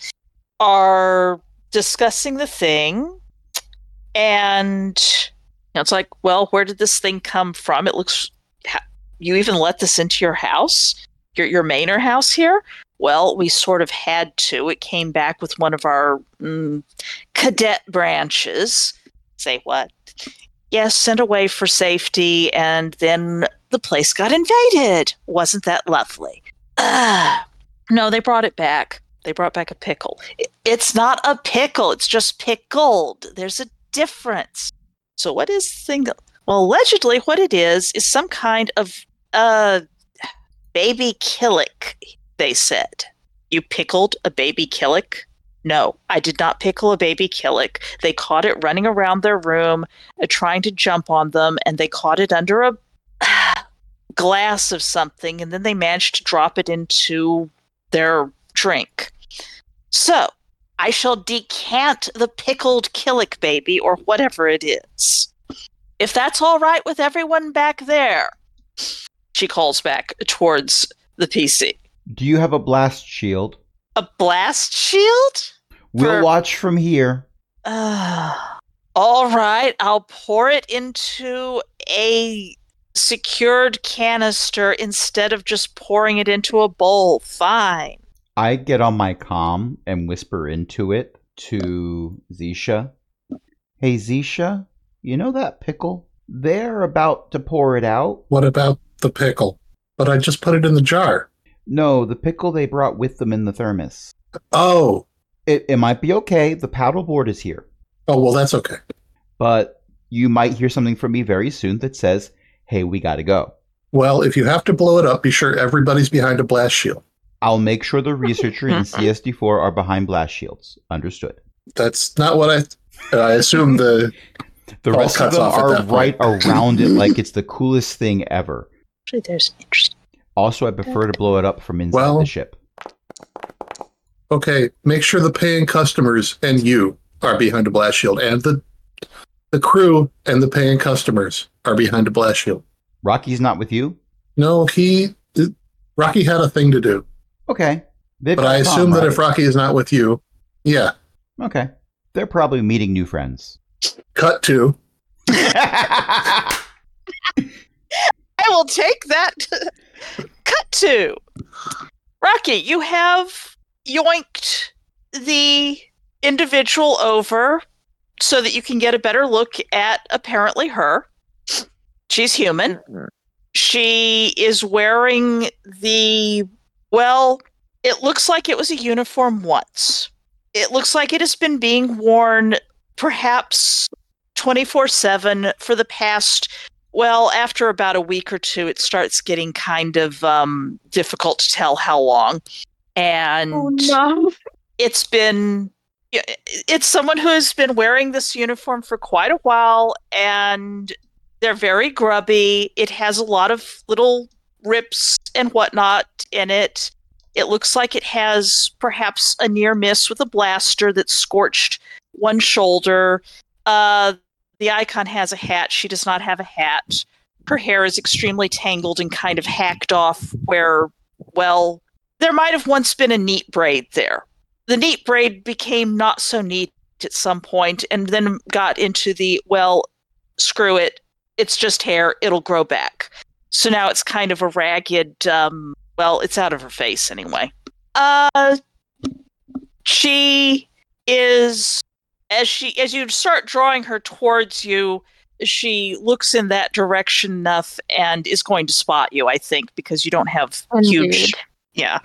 are discussing the thing, and you know, it's like, well, where did this thing come from? It looks you even let this into your house, your your Manor house here. Well, we sort of had to. It came back with one of our mm, cadet branches. Say what? Yes, sent away for safety, and then the place got invaded. Wasn't that lovely? Ah, no, they brought it back. They brought back a pickle. It's not a pickle. It's just pickled. There's a difference. So, what is thing? Well, allegedly, what it is is some kind of uh baby killik. They said you pickled a baby killik. No, I did not pickle a baby killik. They caught it running around their room, uh, trying to jump on them, and they caught it under a *sighs* glass of something, and then they managed to drop it into their drink. So, I shall decant the pickled killik baby, or whatever it is. if that's all right with everyone back there, she calls back towards the PC. Do you have a blast shield? A blast shield? We'll For- watch from here. Uh, *sighs* all right, I'll pour it into a secured canister instead of just pouring it into a bowl. Fine. I get on my comm and whisper into it to Zisha. Hey, Zisha, you know that pickle? They're about to pour it out. What about the pickle? But I just put it in the jar. No, the pickle they brought with them in the thermos. Oh, It, it might be okay. The paddleboard is here. oh well, that's okay. But you might hear something from me very soon that says, hey, we gotta go. Well, if you have to blow it up, be sure everybody's behind a blast shield. I'll make sure the researcher and CSD4 are behind blast shields. Understood. That's not what I. I assume the The All rest of cuts them off are right around it like it's the *clears throat* coolest thing ever. Actually, there's interesting. Also, I prefer to blow it up from inside Well- the ship. okay. Make sure the paying customers and you are behind a blast shield, and the the crew and the paying customers are behind a blast shield. Rocky's not with you? No, he Rocky had a thing to do, Okay. They've but I assume Tom, that if? Rocky is not with you, yeah. Okay. They're probably meeting new friends. Cut to *laughs* I will take that. *laughs* Cut to Rocky. You have yoinked the individual over so that you can get a better look at apparently her. She's human. Mm-hmm. She is wearing the well, it looks like it was a uniform once. It looks like it has been being worn perhaps 24 7 for the past well, after about a week or two, it starts getting kind of um, difficult to tell how long. And Oh no. it's been it's someone who has been wearing this uniform for quite a while and they're very grubby it has a lot of little rips and whatnot in it it looks like it has perhaps a near miss with a blaster that scorched one shoulder. Uh, the icon has a hat. She does not have a hat. Her hair is extremely tangled and kind of hacked off where well there might have once been a neat braid there. The neat braid became not so neat at some point and then got into the well screw it. It's just hair. It'll grow back so now it's kind of a ragged um well it's out of her face anyway uh she is as she as you start drawing her towards you she looks in that direction enough and is going to spot you i think because you don't have huge yeah.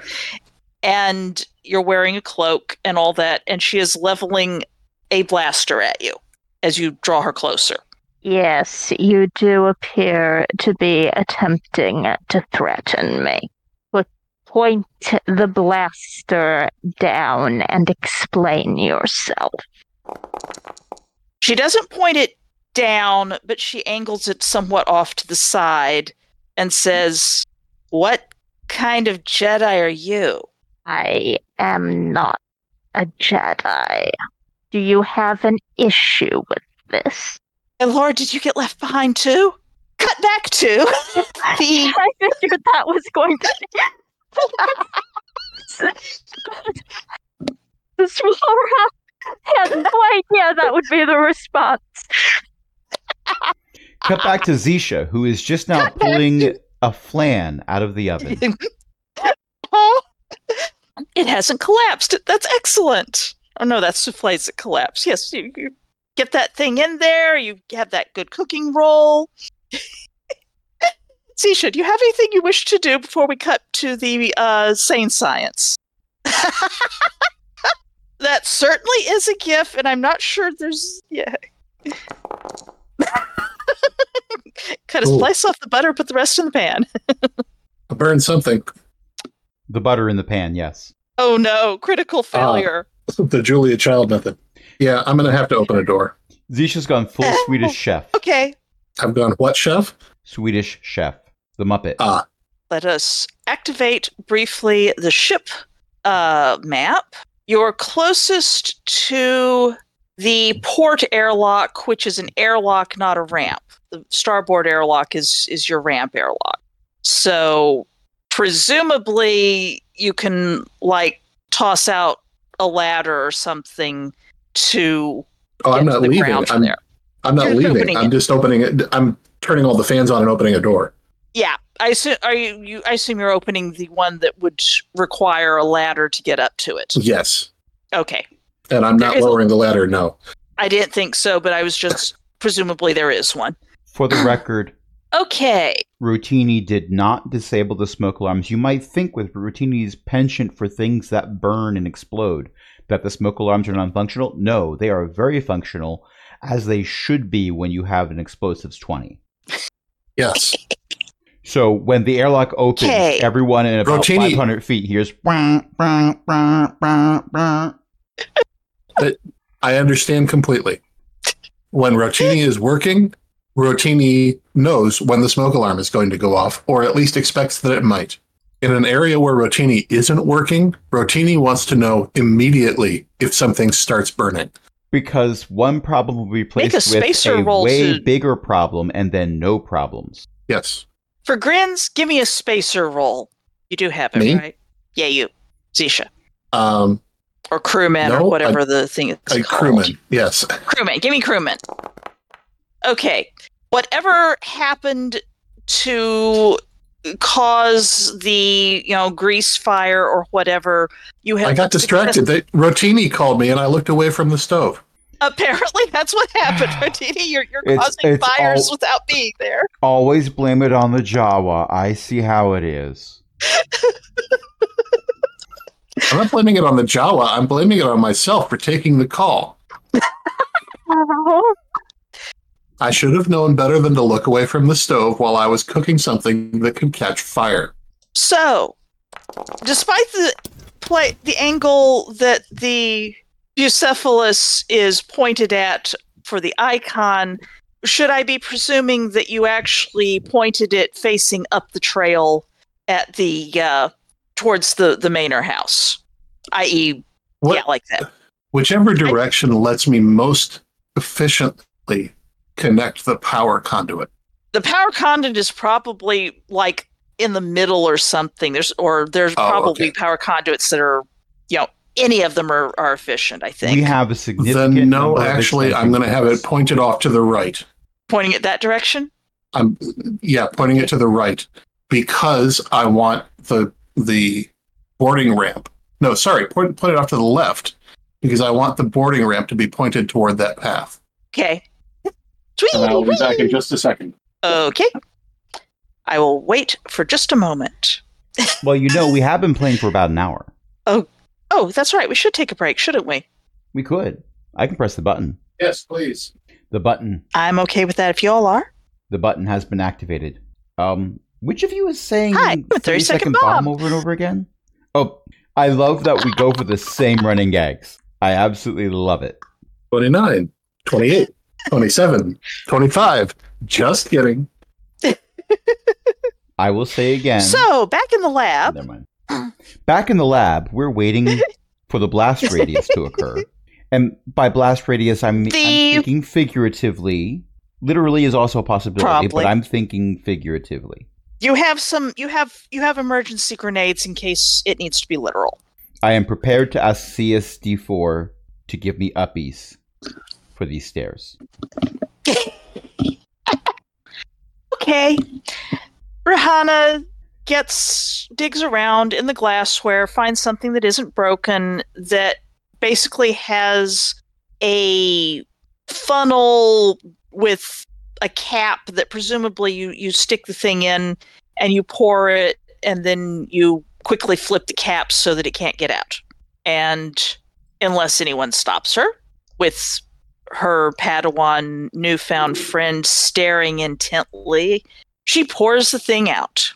And you're wearing a cloak and all that, and she is leveling a blaster at you as you draw her closer. Yes, you do appear to be attempting to threaten me. But point the blaster down and explain yourself. She doesn't point it down, but she angles it somewhat off to the side and says, What kind of Jedi are you? I am not a Jedi. Do you have an issue with this? And Laura, did you get left behind too? Cut back to the *laughs* I figured that was going to *laughs* the Swara had no idea that would be the response. Cut back to Zisha, who is just now Cut back pulling a flan out of the oven. Oh, *laughs* it hasn't collapsed. That's excellent. Oh no, that's souffles that collapse. Yes, you, you get that thing in there. You have that good cooking roll. *laughs* Zisha, do you have anything you wish to do before we cut to the uh, sane science? *laughs* that certainly is a gif, and I'm not sure there's yeah. *laughs* Cut a Cool. slice off the butter, put the rest in the pan. I burned something. The butter in the pan, yes. Oh no, critical failure. the Julia Child method. Yeah, I'm gonna have to open a door. Zisha's gone full *laughs* Swedish chef. okay, I've gone what chef? Swedish chef. The Muppet. Ah, let us activate briefly the ship uh, map. You're closest to the port airlock, which is an airlock, not a ramp. The starboard airlock is is your ramp airlock. So presumably you can like toss out a ladder or something to Oh, get I'm to not the leaving. ground from I'm, there. I'm not You're leaving. I'm it. just opening it. I'm turning all the fans on and opening a door. Yeah, I assume are you, you I assume you're opening the one that would require a ladder to get up to it. Yes. Okay. And I'm There not is a- lowering the ladder. No. I didn't think so, but I was just presumably there is one. For the record, Okay. Rotini did not disable the smoke alarms. You might think with Rotini's penchant for things that burn and explode that the smoke alarms are non-functional. No, they are very functional, as they should be when you have an explosives 20. Yes. So when the airlock opens, Okay. everyone in about Rotini- 500 feet hears. "Brah, brah, brah, brah, brah." I understand completely. When Rotini is working, Rotini knows when the smoke alarm is going to go off, or at least expects that it might. In an area where Rotini isn't working, Rotini wants to know immediately if something starts burning. Because one problem will be Make a with spacer a roll way to- bigger problem, and then no problems. Yes. For grins, give me a spacer roll. You do have it, Me? right? Yeah, you. Zisha. Um, Or crewman No, or whatever the thing is a called. crewman. Yes. Crewman. Give me crewman. Okay. Whatever happened to cause the, you know, grease fire or whatever you have I got distracted. They, Rotini called me and I looked away from the stove. Apparently that's what happened, *sighs* Rotini. You're, you're It's- causing it's fires all- without being there. Always blame it on the Jawa. I see how it is. I'm not blaming it on the Jawa. I'm blaming it on myself for taking the call. *laughs* I should have known better than to look away from the stove while I was cooking something that could catch fire. So, despite the play, the angle that the Bucephalus is pointed at for the icon, should I be presuming that you actually pointed it facing up the trail at the uh, towards the the Manor house, i.e., What, yeah, like that? Whichever direction lets me most efficiently connect the power conduit. The power conduit is probably like in the middle or something. There's or there's Oh, probably okay. power conduits that are, you know, any of them are, are efficient. I think. We have a significant. Then no, actually, I'm going to have it pointed off to the right. pointing it that direction. I'm yeah, pointing it to the right because I want the the boarding ramp. No, sorry, point, point it off to the left because I want the boarding ramp to be pointed toward that path. Okay. And I'll be back in just a second. Okay. I will wait for just a moment. *laughs* Well, you know, we have been playing for about an hour. Oh, oh, that's right. We should take a break, shouldn't we? We could. I can press the button. Yes, please. The button. I'm okay with that if y'all are. The button has been activated. Um, which of you is saying Hi, I'm a 30 second bomb. over and over again? Oh, I love that we go for the same running gags. I absolutely love it. 29, 28, 27, 25. Just kidding. *laughs* I will say again. So, back in the lab. Never mind. Back in the lab, we're waiting *laughs* for the blast radius to occur. And by blast radius, I'm, I'm thinking figuratively. Literally is also a possibility, Probably. but I'm thinking figuratively. You have some you have you have emergency grenades in case it needs to be literal. I am prepared to ask CSD4 to give me uppies for these stairs. *laughs* Okay. Rihanna gets digs around in the glassware, finds something that isn't broken that basically has a funnel with a cap that presumably you, you stick the thing in and you pour it and then you quickly flip the cap so that it can't get out. And unless anyone stops her with her Padawan newfound friend staring intently, she pours the thing out.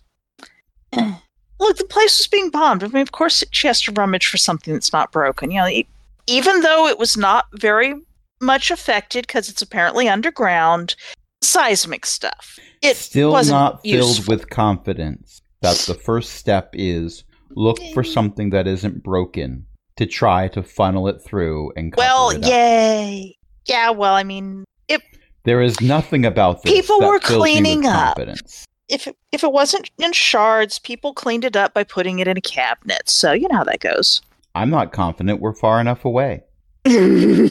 Eh, look, the place was being bombed. I mean, of course, she has to rummage for something that's not broken. You know, even though it was not very much affected because it's apparently underground, seismic stuff. It Still wasn't not filled useful. with confidence that the first step is look for eh. something that isn't broken to try to funnel it through and Well, yay. Yeah, well, I mean, it. There is nothing about this People were fills me with cleaning up. confidence. if it, if it wasn't in shards, people cleaned it up by putting it in a cabinet. So you know how that goes. I'm not confident we're far enough away. *laughs*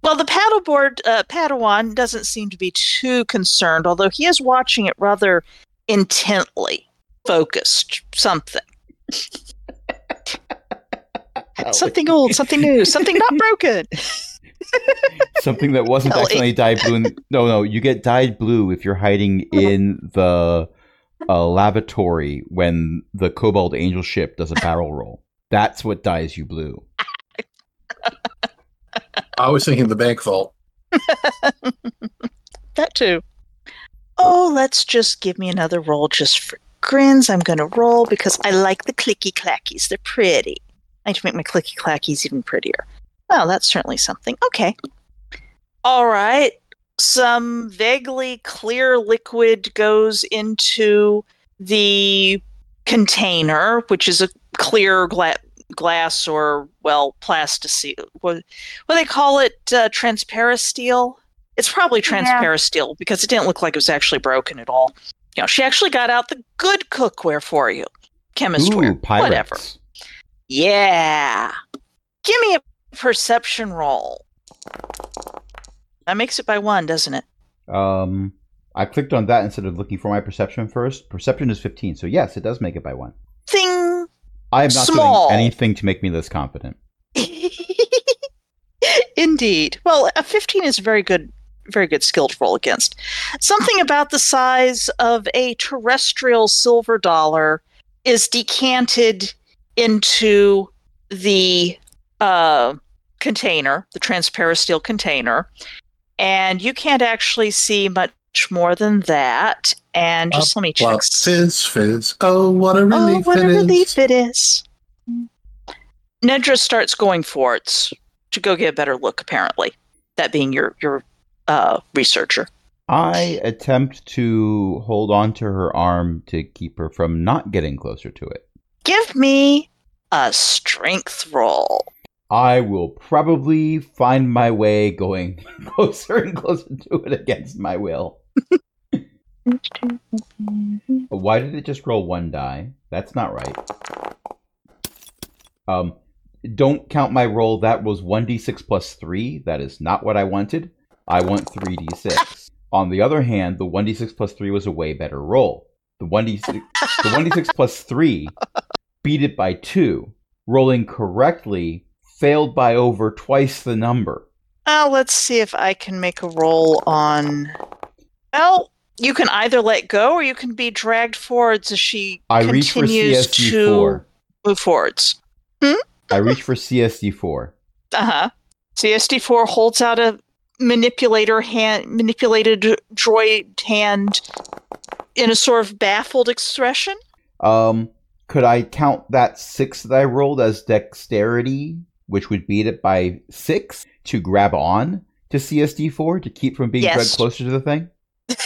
Well, the paddleboard uh, Padawan doesn't seem to be too concerned, although he is watching it rather intently, focused. Something, *laughs* something old, something new, *laughs* something not broken. *laughs* Something that wasn't Ellie. accidentally dyed blue. In, no, no, you get dyed blue if you're hiding in the uh, lavatory when the Cobalt Angel ship does a barrel roll. That's what dyes you blue. I was thinking the bank vault. *laughs* That too. Oh, let's just give me another roll just for grins. I'm going to roll because I like the clicky clackies. They're pretty. I need to make my clicky clackies even prettier. Well, that's certainly something. Okay. All right. Some vaguely clear liquid goes into the container, which is a clear gla- glass or, well, plasticine. What, what do they call it? Uh, transparent steel? It's probably Yeah. transparent steel because it didn't look like it was actually broken at all. You know, she actually got out the good cookware for you. Chemistware. Ooh. Whatever. Yeah. Give me a perception roll. That makes it by one, doesn't it? Um, I clicked on that instead of looking for my perception first. Perception is 15, so yes, it does make it by one. Thing. I am not Small. doing anything to make me less confident. *laughs* Indeed. Well, a 15 is a very good very good skill to roll against. Something about the size of a terrestrial silver dollar is decanted into the uh, container, the transparent steel container, and you can't actually see much more than that. And just let me check. Fizz, fizz. Oh, what a Oh, relief what it a is. it is. Nedra starts going for it to go get a better look, apparently. That being your your uh, researcher. I attempt to hold on to her arm to keep her from not getting closer to it. Give me a strength roll. I will probably find my way going *laughs* closer and closer to it against my will. *laughs* Why did it just roll one die? That's not right. Um, don't count my roll. That was 1d6 plus 3. That is not what I wanted. I want 3d6. *laughs* On the other hand, the 1d6 plus 3 was a way better roll. The 1d6, the 1d6 plus 3 beat it by 2. Rolling correctly failed by over twice the number. Uh, let's see if I can make a roll on. Well, you can either let go or you can be dragged forwards as she I reach for continues CSD4. to move forwards. I reach for CSD4. Uh huh. CSD4 holds out a manipulator hand, manipulated droid hand in a sort of baffled expression. Um, could I count that six that I rolled as dexterity, which would beat it by six, to grab on to CSD4 to keep from being Yes. dragged closer to the thing? *laughs*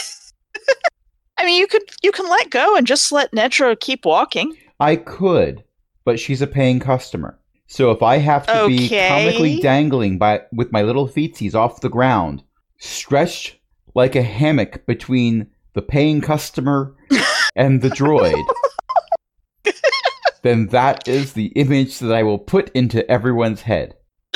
I mean, you could you can let go and just let Nedra keep walking. I could, but she's a paying customer. So if I have to be comically dangling by with my little feetsies off the ground, stretched like a hammock between the paying customer *laughs* and the droid, *laughs* then that is the image that I will put into everyone's head. *laughs*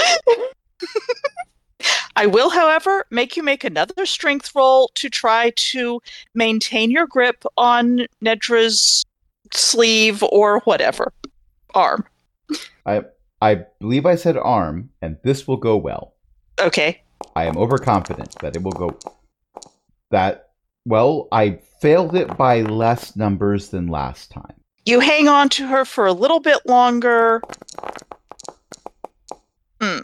I will, however, make you make another strength roll to try to maintain your grip on Nedra's sleeve or whatever arm. I I believe I said arm, and this will go well. Okay. I am overconfident that it will go. That, well, I failed it by less numbers than last time. You hang on to her for a little bit longer. Hmm.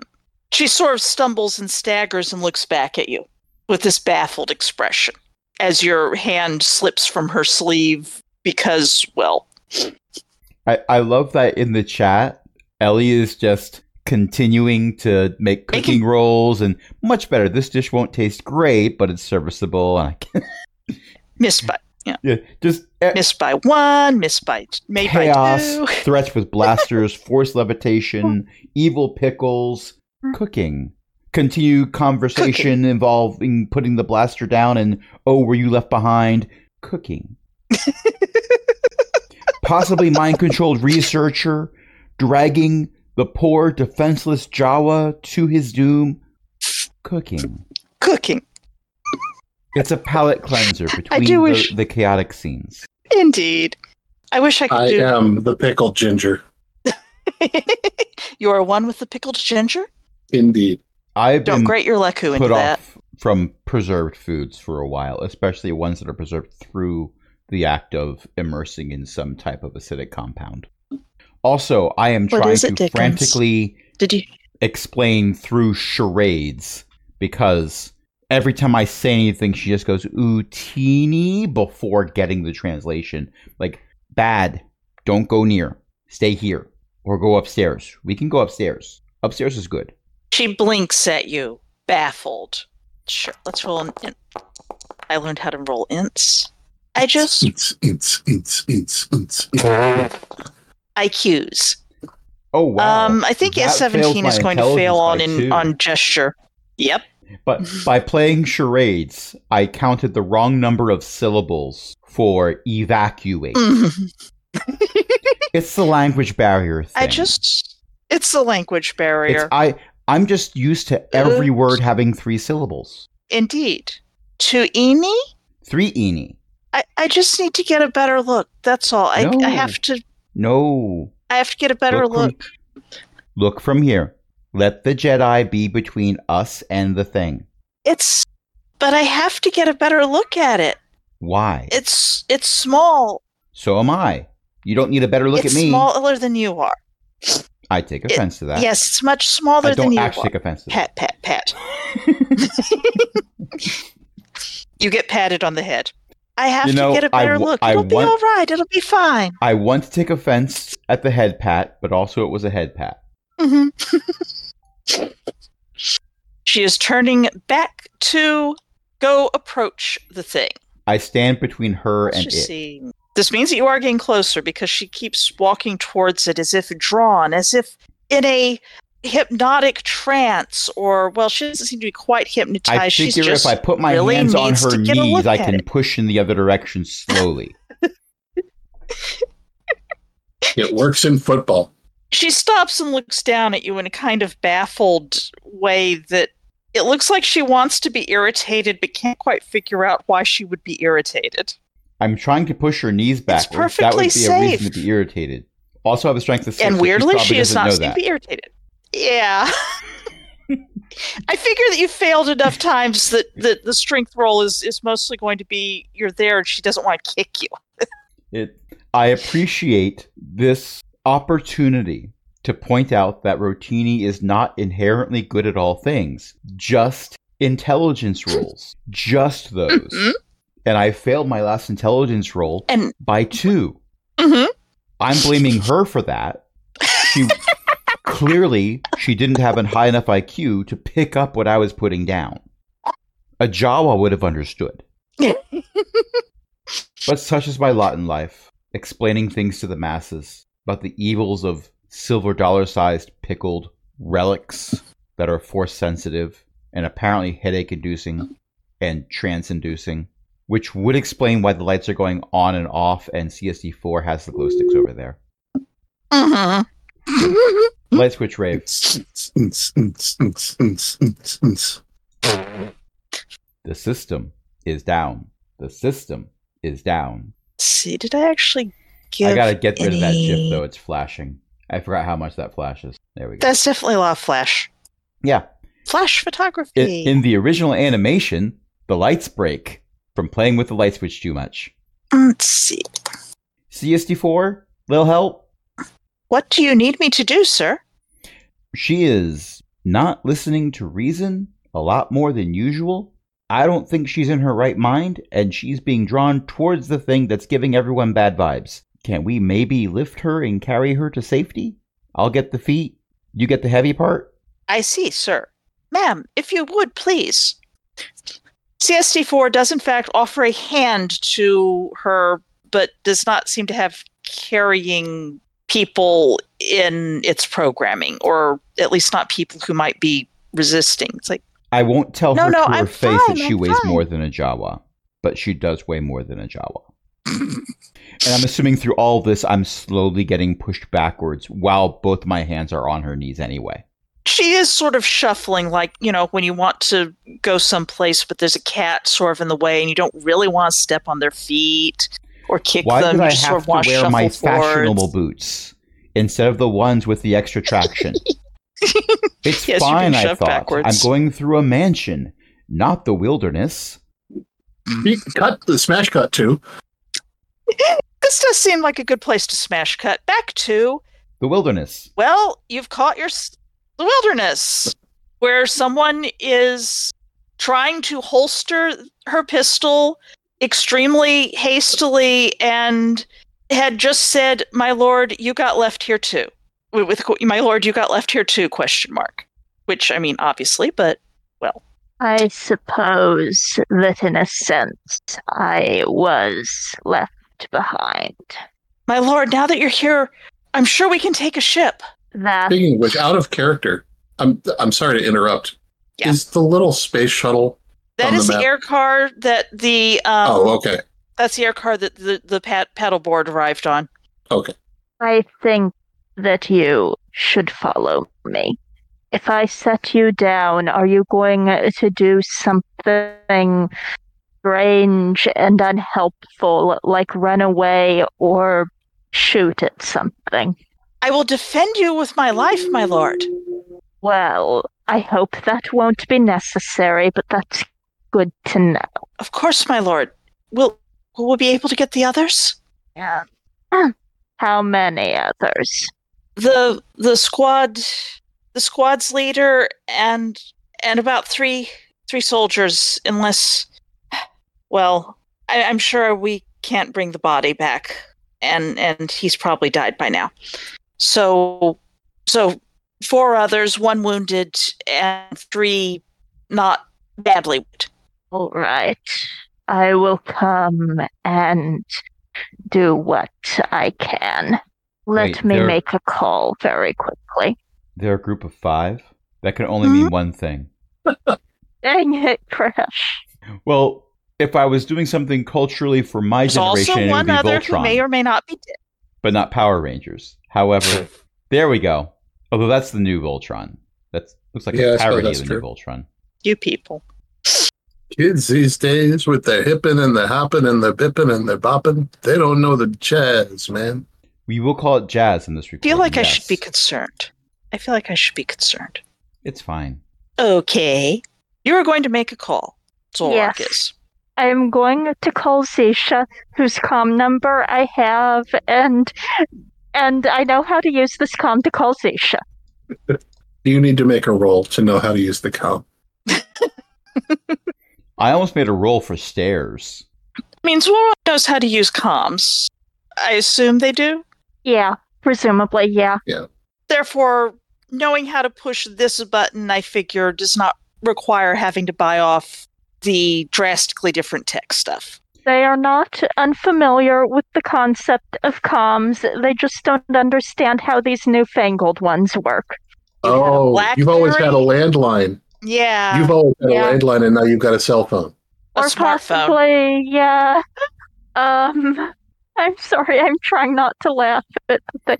She sort of stumbles and staggers and looks back at you with this baffled expression as your hand slips from her sleeve because, well, I, I love that in the chat, Ellie is just continuing to make Making- cooking rolls and much better. This dish won't taste great, but it's serviceable. And I can, Miss Butt. Yeah, just eh, Missed by one, missed by made by chaos, two. *laughs* threats with blasters, forced levitation, *laughs* evil pickles, cooking. Continue conversation involving putting the blaster down and oh, were you left behind? Cooking. *laughs* Possibly mind controlled researcher dragging the poor defenseless Jawa to his doom. Cooking. Cooking. It's a palate *laughs* cleanser between do the, wish- the chaotic scenes. Indeed. I wish I could I do. am the pickled ginger. *laughs* you are one with the pickled ginger. Indeed. I've Don't been grate your leku into put that. off from preserved foods for a while, especially ones that are preserved through the act of immersing in some type of acidic compound. Also, I am What trying is to Dickens? frantically Did you? explain through charades because every time I say anything, she just goes ooh teeny before getting the translation. Like bad, don't go near, stay here, or go upstairs. We can go upstairs. Upstairs is good. She blinks at you, baffled. Sure, let's roll an int. I learned how to roll ints. I just ints ints ints ints it's, it's. IQs. Oh wow! Um, I think S seventeen is going to fail on in two. on gesture. Yep. But *laughs* by playing charades, I counted the wrong number of syllables for evacuate. Mhm. *laughs* It's the language barrier thing. I just it's the language barrier. It's, I I'm just used to every word having three syllables. Indeed. To Eni, Three eni. I, I just need to get a better look. That's all. I, No. I have to No. I have to get a better Look from- look. Look from here. Let the Jedi be between us and the thing. It's but I have to get a better look at it. Why? It's it's small. so am I. You don't need a better look it's at me. It's smaller than you are. I take offense to that. Yes, it's much smaller I than don't you actually are. take offense to that. Pat, pat, pat. *laughs* you get patted on the head. I have You know, to get a better w- look. It'll be want- all right. It'll be fine. I want to take offense at the head pat, but also it was a head pat. hmm *laughs* she is turning back to go approach the thing. I stand between her Let's and it. see. This means that you are getting closer because she keeps walking towards it as if drawn, as if in a hypnotic trance, or well, she doesn't seem to be quite hypnotized. I She's figure just if I put my really hands on her to knees, I can it. push in the other direction slowly. *laughs* *laughs* It works in football. She stops and looks down at you in a kind of baffled way that it looks like she wants to be irritated but can't quite figure out why she would be irritated. I'm trying to push her knees backwards. that would be perfectly a reason safe. to be irritated. Also, have a strength of six. and weirdly, she does doesn't not know seem that. to be irritated. Yeah. *laughs* I figure that you failed enough times that, that the strength roll is, is mostly going to be you're there and she doesn't want to kick you. *laughs* It, I appreciate this opportunity to point out that Rotini is not inherently good at all things, just intelligence *laughs* rolls. Just those. Mhm. And I failed my last intelligence roll And by two. mhm. I'm blaming her for that. She *laughs* clearly she didn't have a high enough IQ to pick up what I was putting down. A Jawa would have understood. *laughs* But such is my lot in life, explaining things to the masses about the evils of silver dollar sized pickled relics that are force sensitive and apparently headache inducing and trance inducing, which would explain why the lights are going on and off and CSD4 has the glow sticks over there. Mhm. Light switch rave. The system is down. The system is down. see, did I actually give I gotta get rid of that any- GIF though. It's flashing. I forgot how much that flashes. There we go. That's definitely a lot of flash. yeah. Flash In, photography. in the original animation, the lights break from playing with the light switch too much. Let's see. CSD4, little help. What do you need me to do, sir? She is not listening to reason a lot more than usual. I don't think she's in her right mind, and she's being drawn towards the thing that's giving everyone bad vibes. Can we maybe lift her and carry her to safety? I'll get the feet. You get the heavy part? I see, sir. Ma'am, if you would, please. CSD4 does, in fact, offer a hand to her, but does not seem to have carrying people in its programming, or at least not people who might be resisting. It's like, I won't tell No, her no, to her I'm face fine, that she I'm weighs fine. more than a Jawa, but she does weigh more than a Jawa. And I'm assuming through all this, I'm slowly getting pushed backwards while both my hands are on her knees anyway. she is sort of shuffling, like, you know, when you want to go someplace, but there's a cat sort of in the way, and you don't really want to step on their feet or kick Why them. did you I just sort have of to wear my forwards. fashionable boots instead of the ones with the extra traction? *laughs* it's Yes, fine, I thought. Backwards. I'm going through a mansion, not the wilderness. Cut the smash cut too. This does seem like a good place to smash cut. Back to, The wilderness. well, you've caught your the wilderness, where someone is trying to holster her pistol extremely hastily and had just said, "My lord, you got left here too." With, with "My lord, you got left here too?" Question mark. Which I mean, obviously, but well. I suppose that in a sense I was left behind. my lord, now that you're here, I'm sure we can take a ship. That Speaking of which, out of character, I'm I'm sorry to interrupt. Yeah. Is the little space shuttle? That On the is the map. air car that the um, oh, okay. That's the air car that the the pad, paddleboard arrived on. Okay. I think that you should follow me. If I set you down, are you going to do something strange and unhelpful, like run away or shoot at something? I will defend you with my life, my lord. Well, I hope that won't be necessary, but that's good to know. Of course, my lord. Will will we be able to get the others? Yeah. *clears throat* How many others? The the squad, the squad's leader, and and about three three soldiers. Unless, well, I, I'm sure we can't bring the body back, and and he's probably died by now. So so four others, one wounded, and three not badly wounded. All right. I will come and do what I can. Let Wait, me there- make a call very quickly. They're a group of five. That can only Hmm? mean one thing. *laughs* Dang it, Crash. Well, if I was doing something culturally for my There's generation, also it would be other Voltron, who may or may not be dead. but not Power Rangers. However, *laughs* there we go. Although that's the new Voltron. That looks like Yeah, I a suppose parody of the new true. Voltron. You people. Kids these days with their hippin' and their hoppin' and their bippin' and their boppin', they don't know the jazz, man. We will call it jazz in this I feel like I should be concerned. I feel like I should be concerned. It's fine. Okay. You are going to make a call. That's all Yes. is. I'm going to call Zisha, whose com number I have, and and I know how to use this com to call Zisha. You need to make a roll to know how to use the com. I almost made a roll for stairs. I mean, Dzwolrhak knows how to use comms. I assume they do. Yeah, presumably, yeah. yeah. Therefore, knowing how to push this button, I figure, does not require having to buy off the drastically different tech stuff. They are not unfamiliar with the concept of comms. They just don't understand how these newfangled ones work. You had oh, you've always had a landline. Yeah. You've always had Yeah. a landline, and now you've got a cell phone. a or smartphone. possibly, yeah. Um, I'm sorry, I'm trying not to laugh at the.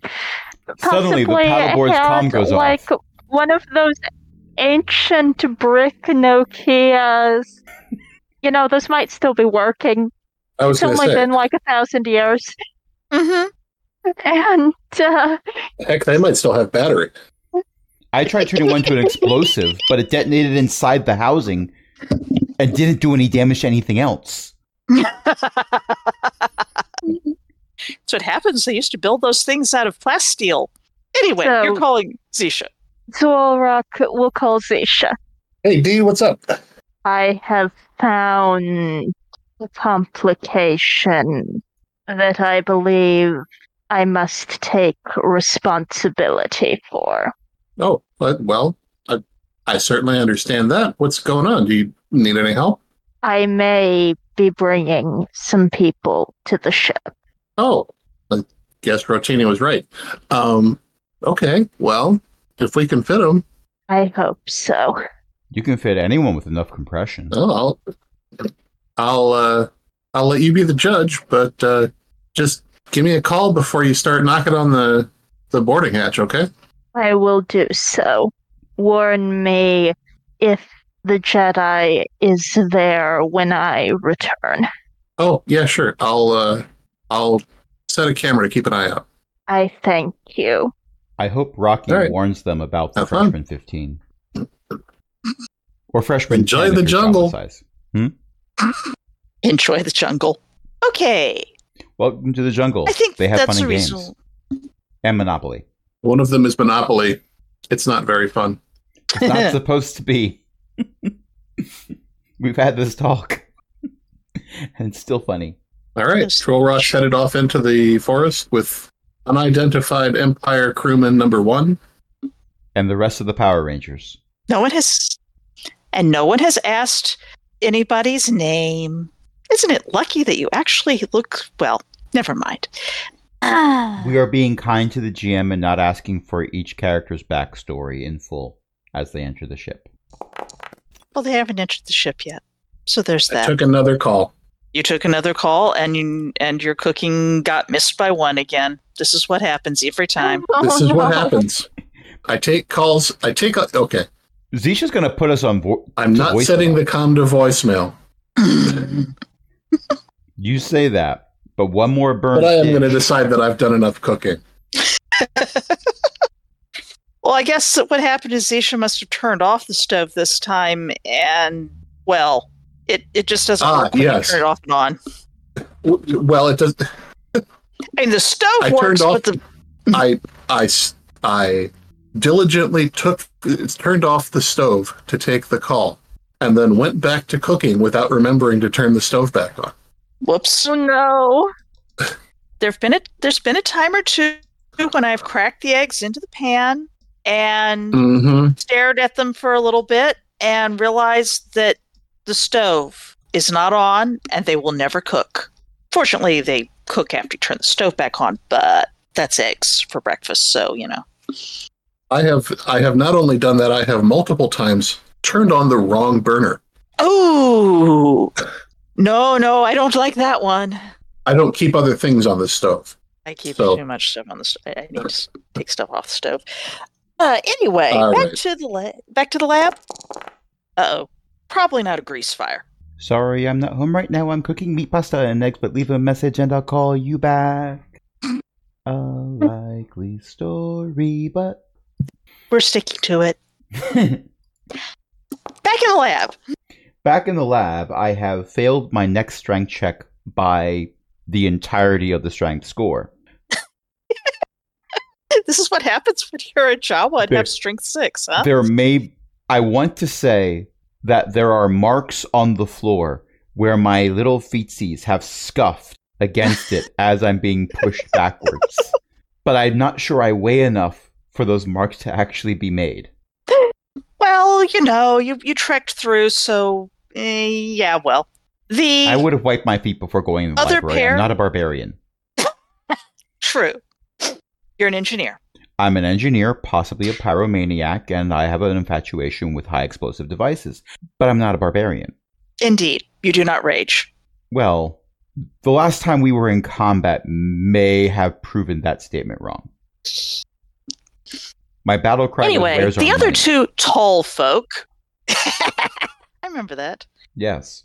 Suddenly, the Possibly paddleboard's had, comm goes like, off. one of those ancient brick Nokias. you know, those might still be working. I was It's going to only say, been like a thousand years. hmm And, uh, heck, they might still have battery. I tried turning one to an explosive, but it detonated inside the housing and didn't do any damage to anything else. That's what happens. They used to build those things out of plasteel. Anyway, So- you're calling Zisha. Dzwolrhak will call Zisha. Hey, D, what's up? I have found a complication that I believe I must take responsibility for. Oh, well, I, I certainly understand that. What's going on? Do you need any help? I may be bringing some people to the ship. Oh, I guess Rotini was right. Um, okay, well, if we can fit them, I hope so. You can fit anyone with enough compression. oh, I'll, I'll, uh, I'll let you be the judge, but uh, just give me a call before you start knocking on the the boarding hatch, okay? I will do so. Warn me if the Jedi is there when I return. Oh, yeah, sure. I'll, uh, I'll set a camera to keep an eye out. I thank you. I hope Rocky All right. warns them about the Have fun. freshman 15. Or freshman Enjoy 10 if the you're jungle. size. Hmm? Enjoy the jungle. Okay. Welcome to the jungle. I think they have that's fun a and games. And Monopoly. One of them is Monopoly. It's not very fun. It's not *laughs* supposed to be. *laughs* We've had this talk. *laughs* and it's still funny. All right, Yes. Troll Rush headed off into the forest with unidentified Empire crewman number one. And the rest of the Power Rangers. No one has, and no one has asked anybody's name. Isn't it lucky that you actually look well? Never mind. Ah. We are being kind to the GM and not asking for each character's backstory in full as they enter the ship. Well, they haven't entered the ship yet, so there's I that. took another call. You took another call, and you and your cooking got missed by one again. This is what happens every time. *laughs* This Oh, is what happens. I take calls. I take. Okay, Zisha's going to put us on vo- I'm not voicemail. setting the com to voicemail, *laughs* You say that, but one more burn. but I am going to decide that I've done enough cooking. *laughs* well, I guess what happened is Zisha must have turned off the stove this time, and well, it it just doesn't Ah, work when yes. you turn it off and on. Well, it does. I mean, the stove I works, turned off- but the *laughs* I diligently took It's turned off the stove to take the call, and then went back to cooking without remembering to turn the stove back on. whoops. Oh no. There've been a there's been a time or two when I've cracked the eggs into the pan and Mm-hmm. stared at them for a little bit and realized that the stove is not on and they will never cook. Fortunately, they cook after you turn the stove back on, but that's eggs for breakfast, so you know. I have I have not only done that, I have multiple times turned on the wrong burner. Oh no, no, I don't like that one. I don't keep other things on the stove. I keep So- too much stuff on the stove. I need to take stuff off the stove. Uh, anyway, All back right. to the la- back to the lab. Uh oh, probably not a grease fire. Sorry, I'm not home right now. I'm cooking meat pasta and eggs, but leave a message and I'll call you back. *laughs* A likely story, but. We're sticking to it. *laughs* Back in the lab. Back in the lab, I have failed my next strength check by the entirety of the strength score. *laughs* This is what happens when you're a Jawa and There- have strength six, huh? There may. I want to say that there are marks on the floor where my little feetsies have scuffed against it *laughs* as I'm being pushed backwards. But I'm not sure I weigh enough for those marks to actually be made. Well, you know, you you trekked through, so eh, yeah. Well, the I would have wiped my feet before going to the Other library. pair- I'm not a barbarian. *laughs* true. You're an engineer. I'm an engineer, possibly a pyromaniac, and I have an infatuation with high explosive devices. But I'm not a barbarian. Indeed, you do not rage. Well, the last time we were in combat may have proven that statement wrong. My battle cry anyway, the other money?" two tall folk. *laughs* I remember that. Yes.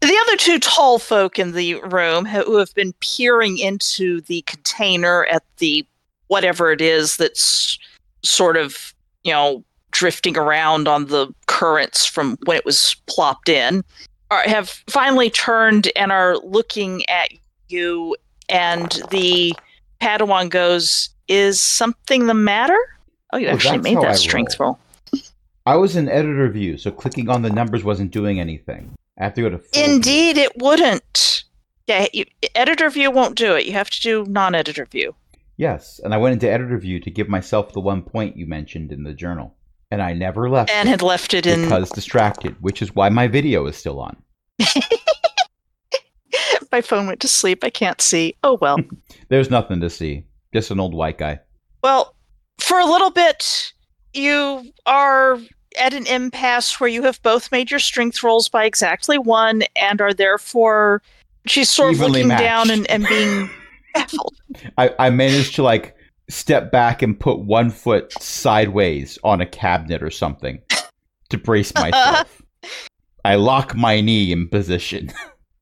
The other two tall folk in the room who have been peering into the container at the whatever it is that's sort of, you know, drifting around on the currents from when it was plopped in, are, have finally turned and are looking at you. And the Padawan goes, Is something the matter? Oh, you Oh, actually made that I strength roll. I was in editor view, so clicking on the numbers wasn't doing anything. I have to go to full view. Indeed, it wouldn't. Yeah, you, editor view won't do it. You have to do non-editor view. Yes, and I went into editor view to give myself the one point you mentioned in the journal. And I never left And had left it in. because distracted, which is why my video is still on. *laughs* My phone went to sleep. I can't see. Oh well. *laughs* There's nothing to see. Just an old white guy. Well, for a little bit, you are at an impasse where you have both made your strength rolls by exactly one and are therefore. She's sort of Evenly looking down and, and being *laughs* baffled. I, I managed to like step back and put one foot sideways on a cabinet or something to brace uh-huh. myself. I lock my knee in position.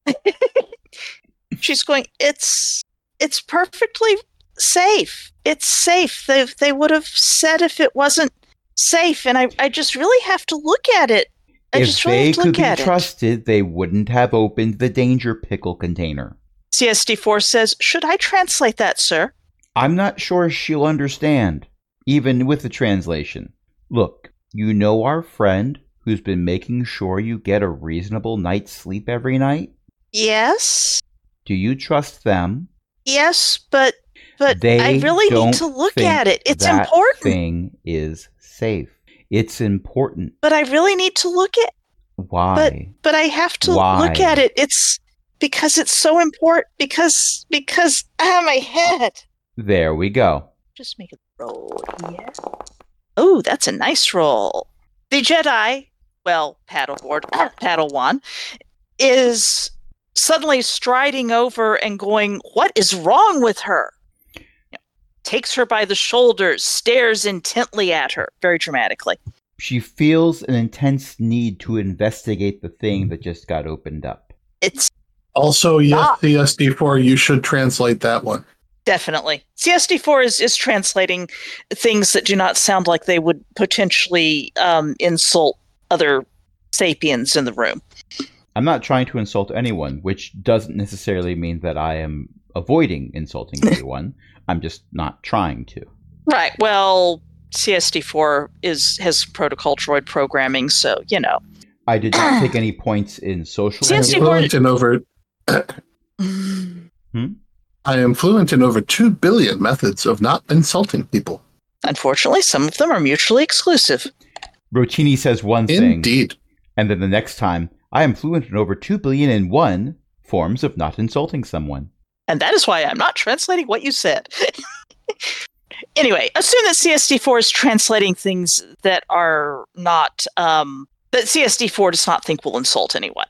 *laughs* She's going, It's it's perfectly safe. It's safe. They they would have said if it wasn't safe, and I, I just really have to look at it. I if just really they have to could look be at it. trusted, they wouldn't have opened the danger pickle container. CSD4 says, Should I translate that, sir? I'm not sure she'll understand, even with the translation. Look, you know our friend who's been making sure you get a reasonable night's sleep every night? Yes. Do you trust them? Yes, but but They I really need to look at it. It's that important. thing is safe. It's important. But I really need to look at it. Why? but I have to Why? look at it. It's because it's so important because because ah my head. there we go. Just make it roll. Yeah. Oh, that's a nice roll. The Jedi, well, paddleboard, Padawan, is suddenly striding over and going, "What is wrong with her?" You know, takes her by the shoulders, stares intently at her, very dramatically. She feels an intense need to investigate the thing that just got opened up. It's Also, yes, Ah. CSD4, you should translate that one. Definitely. CSD4 is, is translating things that do not sound like they would potentially um, insult other sapiens in the room. I'm not trying to insult anyone, which doesn't necessarily mean that I am avoiding insulting *laughs* anyone. I'm just not trying to. Right. Well, CSD4 is has protocol droid programming, so you know. I did not *clears throat* take any points in social. CSD4 I am skills. fluent in over I am fluent in over two billion methods of not insulting people. Unfortunately, some of them are mutually exclusive. Rotini says one thing, Indeed. and then the next time, I am fluent in over two billion and one forms of not insulting someone. And that is why I'm not translating what you said. *laughs* anyway, assume that CSD4 is translating things that are not, um, that CSD4 does not think will insult anyone.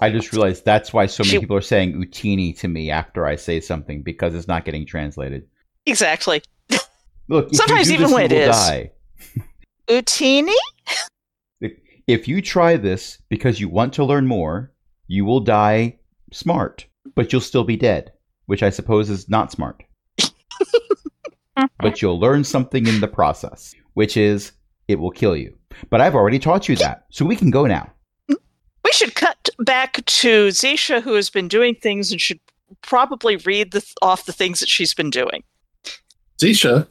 I just realized that's why so many She- people are saying Utinni to me after I say something because it's not getting translated. Exactly. Look, Sometimes even this, when it is. die. Utinni? *laughs* If you try this because you want to learn more, you will die smart, but you'll still be dead, which I suppose is not smart. but you'll learn something in the process, which is it will kill you. But I've already taught you that, so we can go now. We should cut back to Zisha, who has been doing things and should probably read the, off the things that she's been doing. Zisha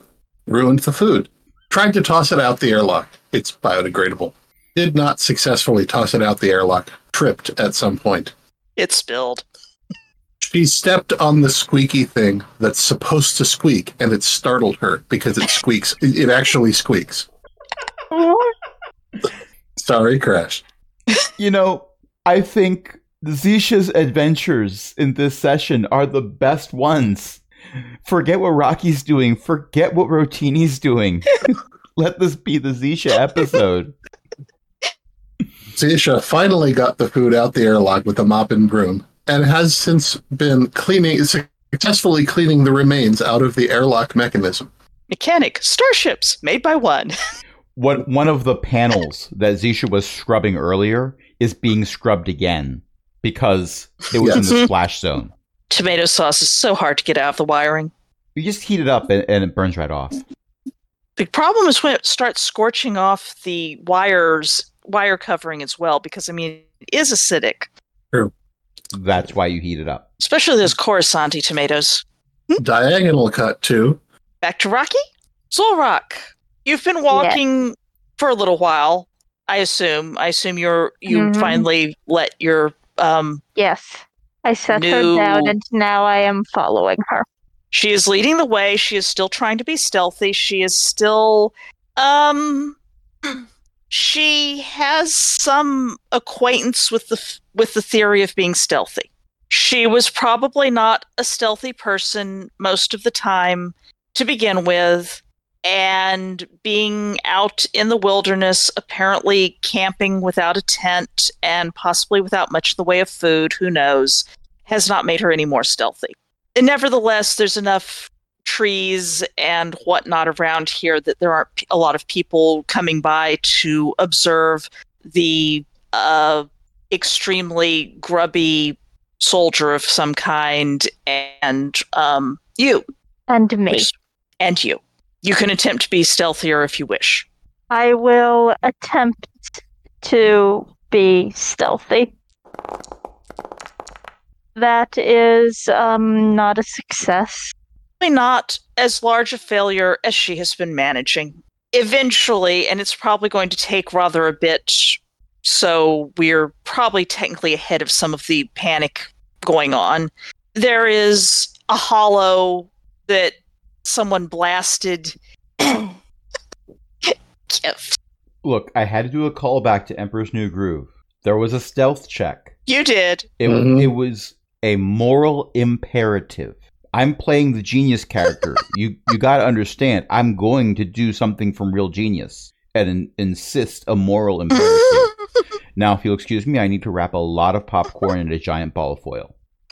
ruined the food. Tried to toss it out the airlock. It's biodegradable. Did not successfully toss it out the airlock. Tripped at some point. It spilled. She stepped on the squeaky thing that's supposed to squeak, and it startled her because it squeaks. It it actually squeaks. *laughs* Sorry, Crash. You know, I think Zisha's adventures in this session are the best ones. Forget what Rocky's doing. Forget what Rotini's doing. *laughs* Let this be the Zisha episode. *laughs* Zisha finally got the food out the airlock with a mop and broom, and has since been cleaning, successfully cleaning the remains out of the airlock mechanism. Mechanic, starships, made by one. *laughs* What one of the panels that Zisha was scrubbing earlier is being scrubbed again because it was in the splash zone. Tomato sauce is so hard to get out of the wiring. You just heat it up and, and it burns right off. The problem is when it starts scorching off the wires, wire covering as well, because I mean, it is acidic, True. That's why you heat it up. especially those Coruscanti tomatoes. Hmm? Diagonal cut too. Back to Rocky? Dzwolrhak, you've been walking for a little while, I assume. I assume you're you Mhm. finally let your um Yes. I set New- her down and now I am following her. she is leading the way. She is still trying to be stealthy. She is still um *clears throat* she has some acquaintance with the with the theory of being stealthy. She was probably not a stealthy person most of the time to begin with, and being out in the wilderness, apparently camping without a tent and possibly without much in the way of food, who knows, has not made her any more stealthy. And nevertheless, there's enough trees and whatnot around here that there aren't a lot of people coming by to observe the uh, extremely grubby soldier of some kind and um, you And me. which- and you. You can attempt to be stealthier if you wish. I will attempt to be stealthy. That is um, not a success. Not as large a failure as she has been managing. Eventually, and it's probably going to take rather a bit, so we're probably technically ahead of some of the panic going on. There is a hollow that someone blasted. *coughs* Gift. Look, I had to do a callback to Emperor's New Groove. There was a stealth check. You did. It, Mhm. it was a moral imperative. I'm playing the genius character. *laughs* you you got to understand. I'm going to do something from Real Genius and in, insist a moral imperative. *laughs* now, if you'll excuse me, I need to wrap a lot of popcorn in a giant ball of foil. *laughs*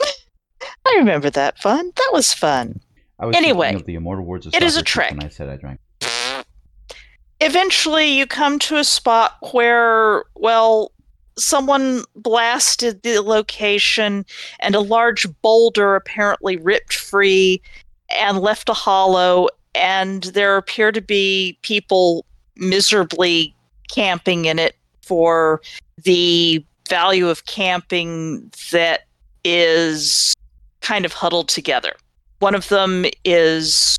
I remember that fun. That was fun. I was Anyway, of the immortal words of it is a trick. when I said I drank. eventually you come to a spot where well someone blasted the location and a large boulder apparently ripped free and left a hollow and there appear to be people miserably camping in it for the value of camping that is kind of huddled together one of them is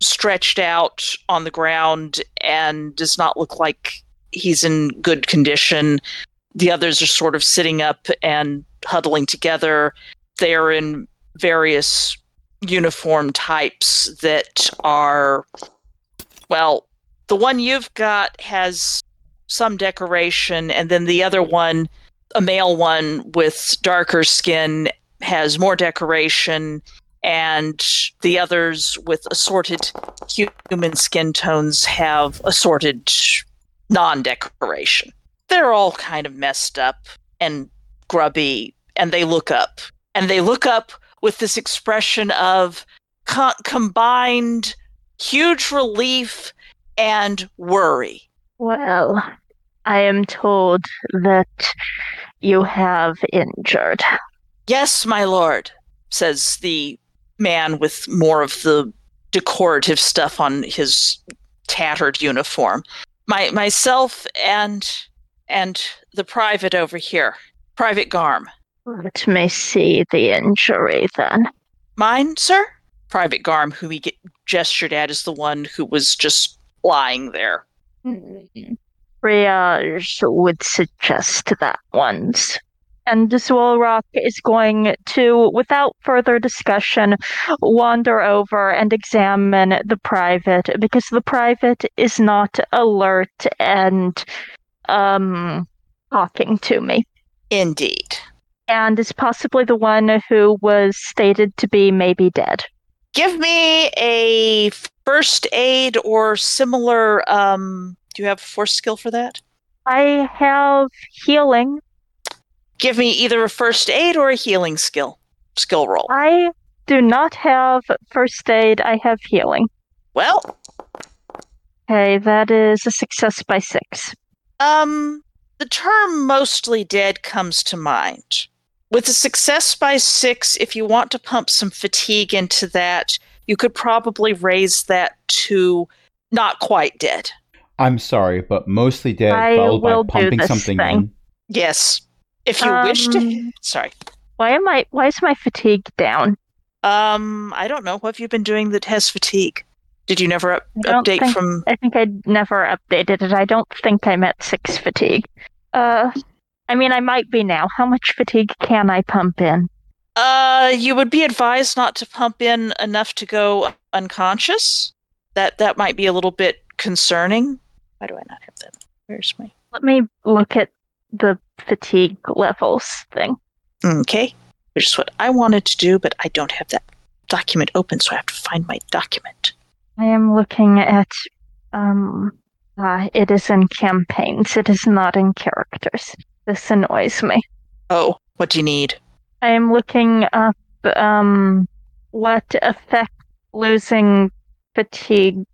stretched out on the ground and does not look like he's in good condition. The others are sort of sitting up and huddling together. They are in various uniform types that are, well, the one you've got has some decoration, and then the other one, a male one with darker skin, has more decoration and the others with assorted human skin tones have assorted non-decoration. They're all kind of messed up and grubby, and they look up, and they look up with this expression of co- combined huge relief and worry. Well, I am told that you have injured. Yes, my lord, says the man with more of the decorative stuff on his tattered uniform. My myself and and the private over here, Private Garm. Let me see the injury then. Mine, sir? Private Garm, who he ge- gestured at, is the one who was just lying there. Hmm. Triage would suggest that one's. And Dzwolrhak is going to, without further discussion, wander over and examine the private because the private is not alert and um talking to me. Indeed. And is possibly the one who was stated to be maybe dead. Give me a first aid or similar. Um, do you have a force skill for that? I have healing. Give me either a first aid or a healing skill. Skill roll. I do not have first aid. I have healing. Well, Okay, that is a success by six. Um, the term mostly dead comes to mind. With a success by six, if you want to pump some fatigue into that, you could probably raise that to not quite dead. I'm sorry, but mostly dead, I followed by will do pumping this something thing. in. Yes. If you wish to. Um, Sorry. Why am I? Why is my fatigue down? Um, I don't know. What have you been doing that has fatigue? Did you never up- update think- from. I think I never updated it. I don't think I'm at six fatigue. Uh, I mean, I might be now. How much fatigue can I pump in? Uh, you would be advised not to pump in enough to go unconscious. That that might be a little bit concerning. Why do I not have that? Where's my Let me look at the fatigue levels thing. Okay. Which is what I wanted to do, but I don't have that document open, so I have to find my document. I am looking at um uh, it is in campaigns. It is not in characters. This annoys me. Oh, what do you need? I am looking up um what effect losing fatigue.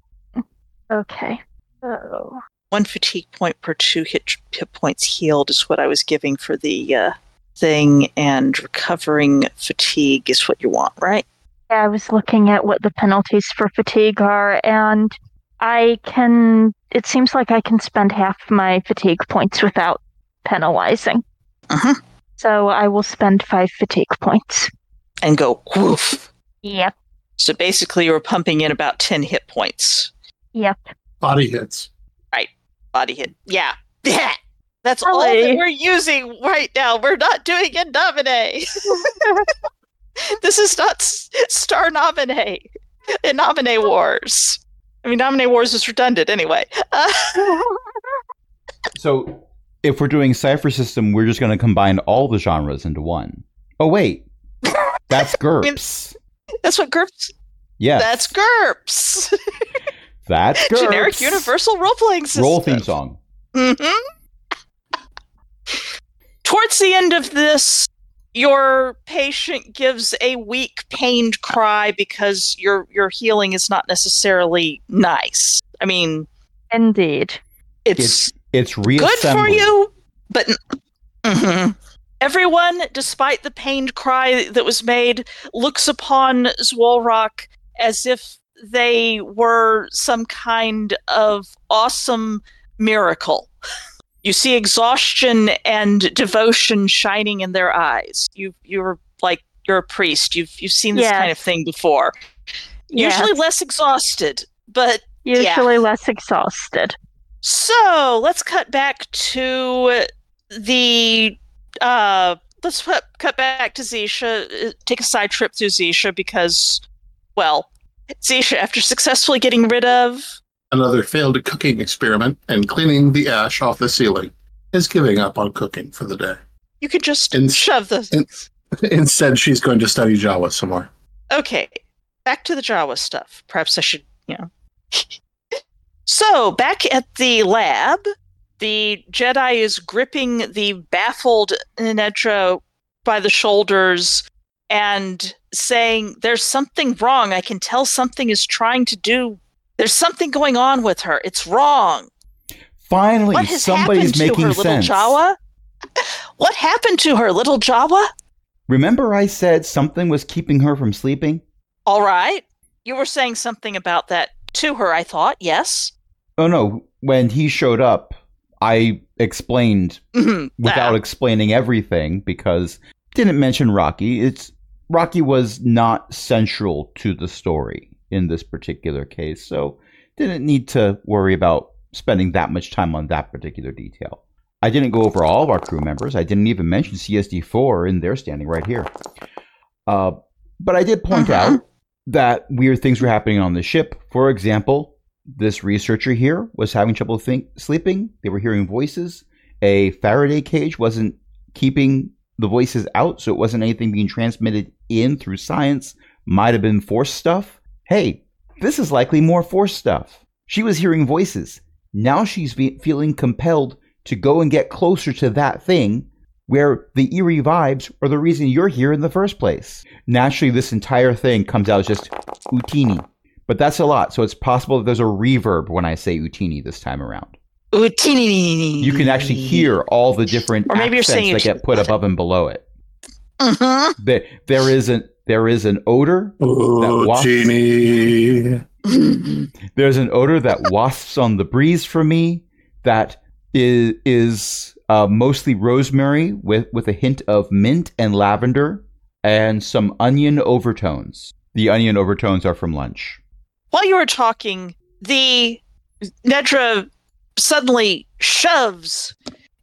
Okay. So One fatigue point per two hit, hit points healed is what I was giving for the uh, thing, and recovering fatigue is what you want, right? Yeah, I was looking at what the penalties for fatigue are, and I can. It seems like I can spend half my fatigue points without penalizing. Mhm. So I will spend five fatigue points. And go woof. Yep, So basically, you were pumping in about 10 hit points. yep. Body hits. Body hit. Yeah. Yeah. That's all that we're using right now. We're not doing a nominee. *laughs* this is not Star Nomine. In Nomine Wars. I mean, Nomine Wars is redundant anyway. Uh, *laughs* So if we're doing Cypher System, we're just going to combine all the genres into one. Oh, wait. *laughs* That's GURPS. that's what GURPS. Yeah, That's GURPS. That's *laughs* GURPS. Generic Universal Role Playing System. Roll theme song. hmm Towards the end of this, your patient gives a weak, pained cry because your your healing is not necessarily nice. I mean, Indeed. it's, It's good for you, but Mhm. everyone, despite the pained cry that was made, looks upon Dzwolrhak as if they were some kind of awesome miracle. You see exhaustion and devotion shining in their eyes. You you're like you're a priest. You've you've seen this Yes. kind of thing before. Yes. Usually less exhausted, but Usually less exhausted. so let's cut back to the. Uh, let's put, cut back to Zisha. uh, Take a side trip through Zisha because, well, Zisha, after successfully getting rid of. Another failed cooking experiment and cleaning the ash off the ceiling is giving up on cooking for the day. You could just In- shove the. in- Instead, she's going to study Jawa some more. Okay, back to the Jawa stuff. Perhaps I should, you know. *laughs* so, back at the lab, the Jedi is gripping the baffled Nedra by the shoulders and saying, There's something wrong. I can tell something is trying to do. There's something going on with her. It's wrong. Finally, what has somebody's happened to making her, sense. little Jawa? *laughs* What happened to her, little Jawa? Remember, I said something was keeping her from sleeping? All right. You were saying something about that to her, I thought. Yes. Oh no, when he showed up, I explained Mhm. without Ah. explaining everything because didn't mention Rocky. It's Rocky was not central to the story in this particular case, so didn't need to worry about spending that much time on that particular detail. I didn't go over all of our crew members. I didn't even mention CSD4 and they're standing right here. Uh, but I did point Mhm. out that weird things were happening on the ship. For example, this researcher here was having trouble think- sleeping. They were hearing voices. A Faraday cage wasn't keeping the voices out, so it wasn't anything being transmitted in through science. Might have been force stuff. Hey, this is likely more force stuff. She was hearing voices. Now she's be- feeling compelled to go and get closer to that thing where the eerie vibes are the reason you're here in the first place. Naturally, this entire thing comes out as just Utinni. But that's a lot, so it's possible that there's a reverb when I say Utinni this time around. Ooh, teeny. You can actually hear all the different Or maybe you're accents saying that get put above and below it. Mhm. There, there is an there is an odor. Oh, wafts- Genie. There's an odor that wasps on the breeze for me. That is is uh, mostly rosemary with with a hint of mint and lavender and some onion overtones. The onion overtones are from lunch. While you were talking, the Nedra suddenly shoves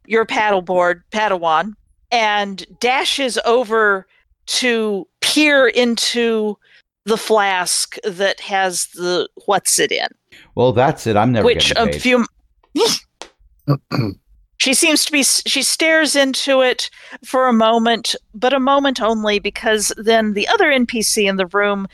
your paddleboard, Padawan, and dashes over to peer into the flask that has the what's it in. Well, that's it. I'm never which getting a few *clears throat* She seems to be, she stares into it for a moment, but a moment only because then the other NPC in the room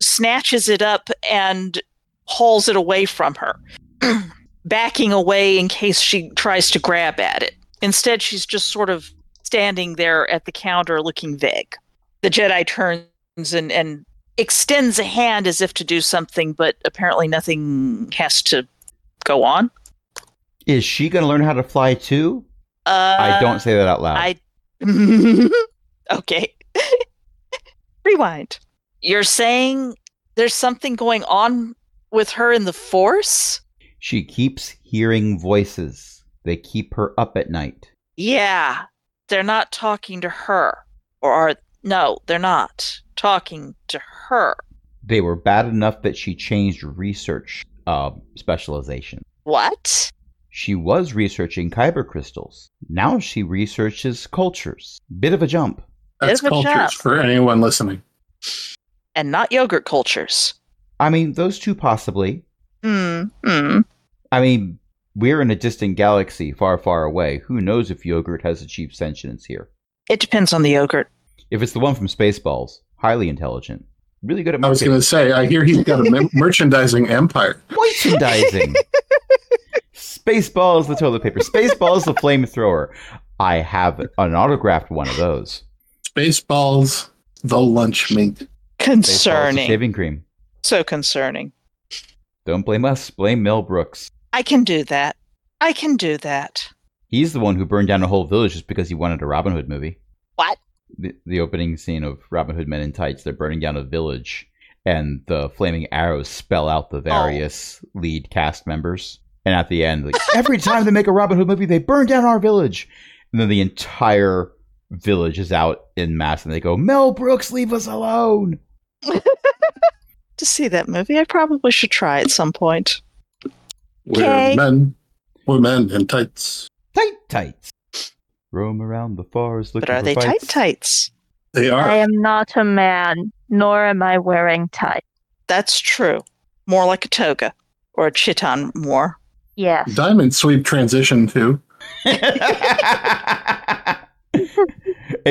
snatches it up and hauls it away from her, *clears throat* backing away in case she tries to grab at it. Instead, she's just sort of standing there at the counter looking vague. The Jedi turns and, and extends a hand as if to do something, but apparently nothing has to go on. Is she going to learn how to fly too? Uh, I don't say that out loud. I. *laughs* okay. *laughs* Rewind. You're saying there's something going on with her in the Force? She keeps hearing voices. They keep her up at night. Yeah. They're not talking to her. Or are. No, they're not talking to her. They were bad enough that she changed research uh, specialization. What? She was researching kyber crystals. Now she researches cultures. Bit of a jump. That's a cultures jump. for anyone listening. And not yogurt cultures. I mean, those two possibly. Hmm. Hmm. I mean, we're in a distant galaxy far, far away. Who knows if yogurt has achieved sentience here? It depends on the yogurt. If it's the one from Spaceballs, highly intelligent, really good at I was going to say, I hear he's got a mer- *laughs* merchandising empire. merchandising. Spaceballs the toilet paper. Spaceballs the flamethrower. I have an autographed one of those. Spaceballs, the lunch meat. Spaceballs Concerning. shaving cream. So concerning. Don't blame us. Blame Mel Brooks. I can do that. I can do that. He's the one who burned down a whole village just because he wanted a Robin Hood movie. What? The, the opening scene of Robin Hood Men in Tights, they're burning down a village, and the flaming arrows spell out the various oh. lead cast members. And at the end, like, *laughs* every time they make a Robin Hood movie, they burn down our village. And then the entire village is out in mass, and they go, Mel Brooks, leave us alone. *laughs* To see that movie, I probably should try at some point. We're men. We're men in tights. Tight tights. Roam around the forest looking But are for they tight fights. tights? They are. I am not a man, nor am I wearing tights. That's true. More like a toga or a chiton more. Yes. Diamond sweep transition too. *laughs* a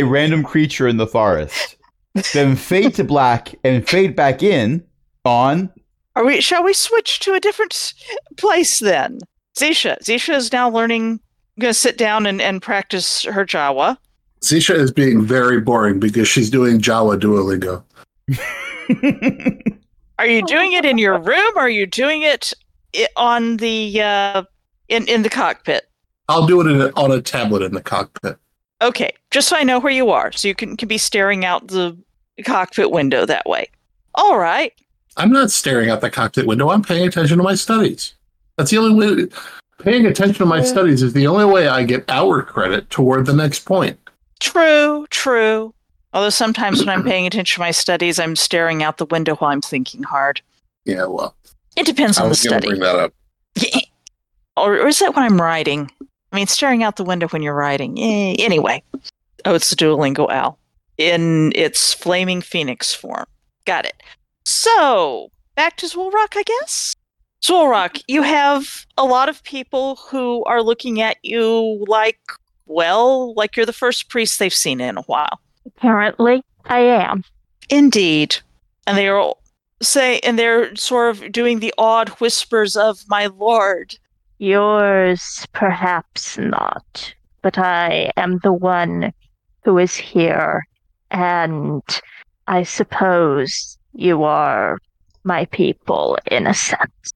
random creature in the forest. Then fade to black and fade back in on Are we? Shall we switch to a different place then? Zisha. Zisha is now learning. Going to sit down and, and practice her Jawa. Zisha is being very boring because she's doing Jawa Duolingo. *laughs* Are you doing it in your room? Or are you doing it on the uh, in in the cockpit? I'll do it in a, on a tablet in the cockpit. Okay, just so I know where you are, so you can, can be staring out the cockpit window that way. All right. I'm not staring out the cockpit window. I'm paying attention to my studies. That's the only way. Paying attention to my Yeah. studies is the only way I get hour credit toward the next point. True, true. Although sometimes when I'm paying attention to my studies, I'm staring out the window while I'm thinking hard. Yeah, well, It depends on the was going to study. bring that up. or, or is that when I'm writing? I mean, staring out the window when you're writing. Eh, anyway. Oh, it's the Duolingo Owl in its flaming phoenix form. Got it. So, back to Dzwolrhak, I guess? Dzwolrhak, you have a lot of people who are looking at you like, well, like you're the first priest they've seen in a while. Apparently, I am. Indeed. And they are all say and they're sort of doing the odd whispers of my lord. Yours, perhaps not. But I am the one who is here, and I suppose you are my people in a sense.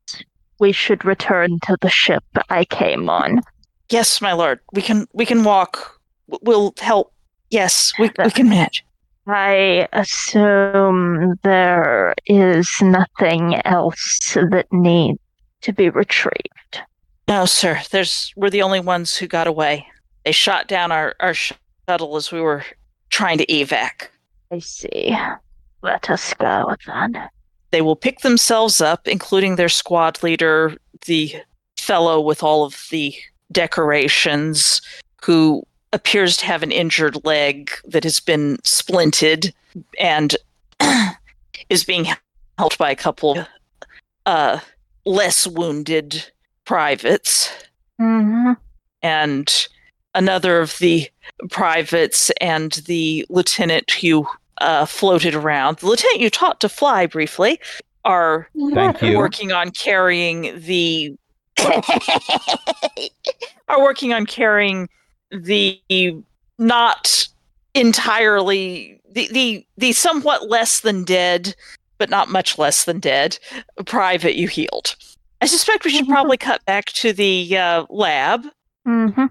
We should return to the ship I came on. Yes, my lord. We can we can walk. We'll help. Yes, we we can manage. I assume there is nothing else that needs to be retrieved. No, sir. There's we're the only ones who got away. They shot down our our shuttle as we were trying to evac. I see. Let us go then. They will pick themselves up, including their squad leader, the fellow with all of the decorations, who appears to have an injured leg that has been splinted and *clears throat* is being helped by a couple uh, less wounded privates. hmm and another of the privates and the lieutenant who uh, floated around. The lieutenant you taught to fly briefly are Thank you. working on carrying the *laughs* are working on carrying the not entirely the the the somewhat less than dead but not much less than dead private you healed i suspect we should probably cut back to the uh, lab hmm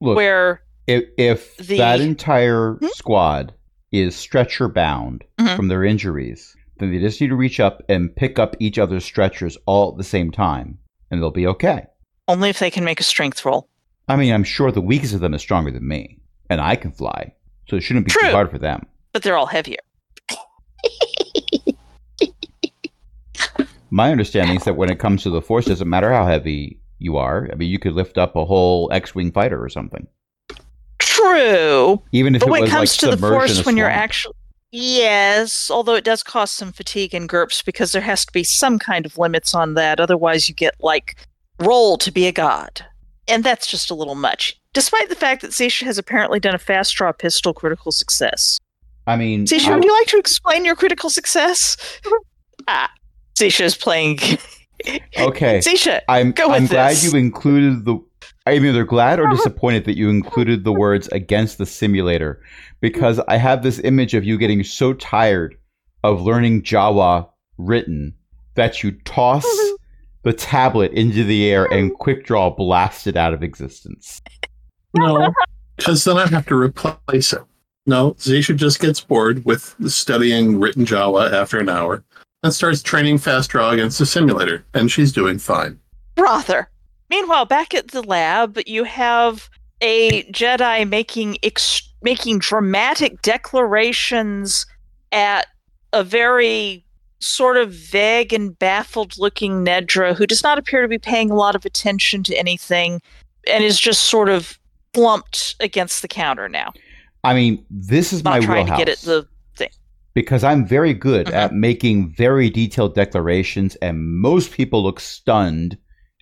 Look, where if, if the- that entire Hmm? squad is stretcher bound Mhm. from their injuries, then they just need to reach up and pick up each other's stretchers all at the same time, and they'll be okay. only if they can make a strength roll I mean, I'm sure the weakest of them is stronger than me, and I can fly, so it shouldn't be True. too hard for them. but they're all heavier My understanding is that when it comes to the force, it doesn't matter how heavy you are. I mean, you could lift up a whole X-wing fighter or something, true. Even if but when it comes like to the force when you're actually yes although it does cost some fatigue and GURPS because there has to be some kind of limits on that otherwise you get like roll to be a god. And that's just a little much despite the fact that Zisha has apparently done a fast draw pistol critical success. I mean, Zisha I- would you like to explain your critical success? *laughs* Ah Zisha is playing okay. *laughs* Zisha I'm Go with I'm glad you included the. I'm either glad or *laughs* disappointed that you included the words against the simulator, because I have this image of you getting so tired of learning Jawa written that you toss the tablet into the air and *laughs* quick draw blast it out of existence. No, *laughs* because then I have to replace it. No, Zisha just gets bored with studying written Jawa after an hour and starts training fast draw against the simulator, and she's doing fine. Rother. Meanwhile, back at the lab, you have a Jedi making ex- making dramatic declarations at a very sort of vague and baffled looking Nedra who does not appear to be paying a lot of attention to anything and is just sort of slumped against the counter now. I mean, this is Not my trying wheelhouse to get at the thing because I'm very good Mhm. at making very detailed declarations, and most people look stunned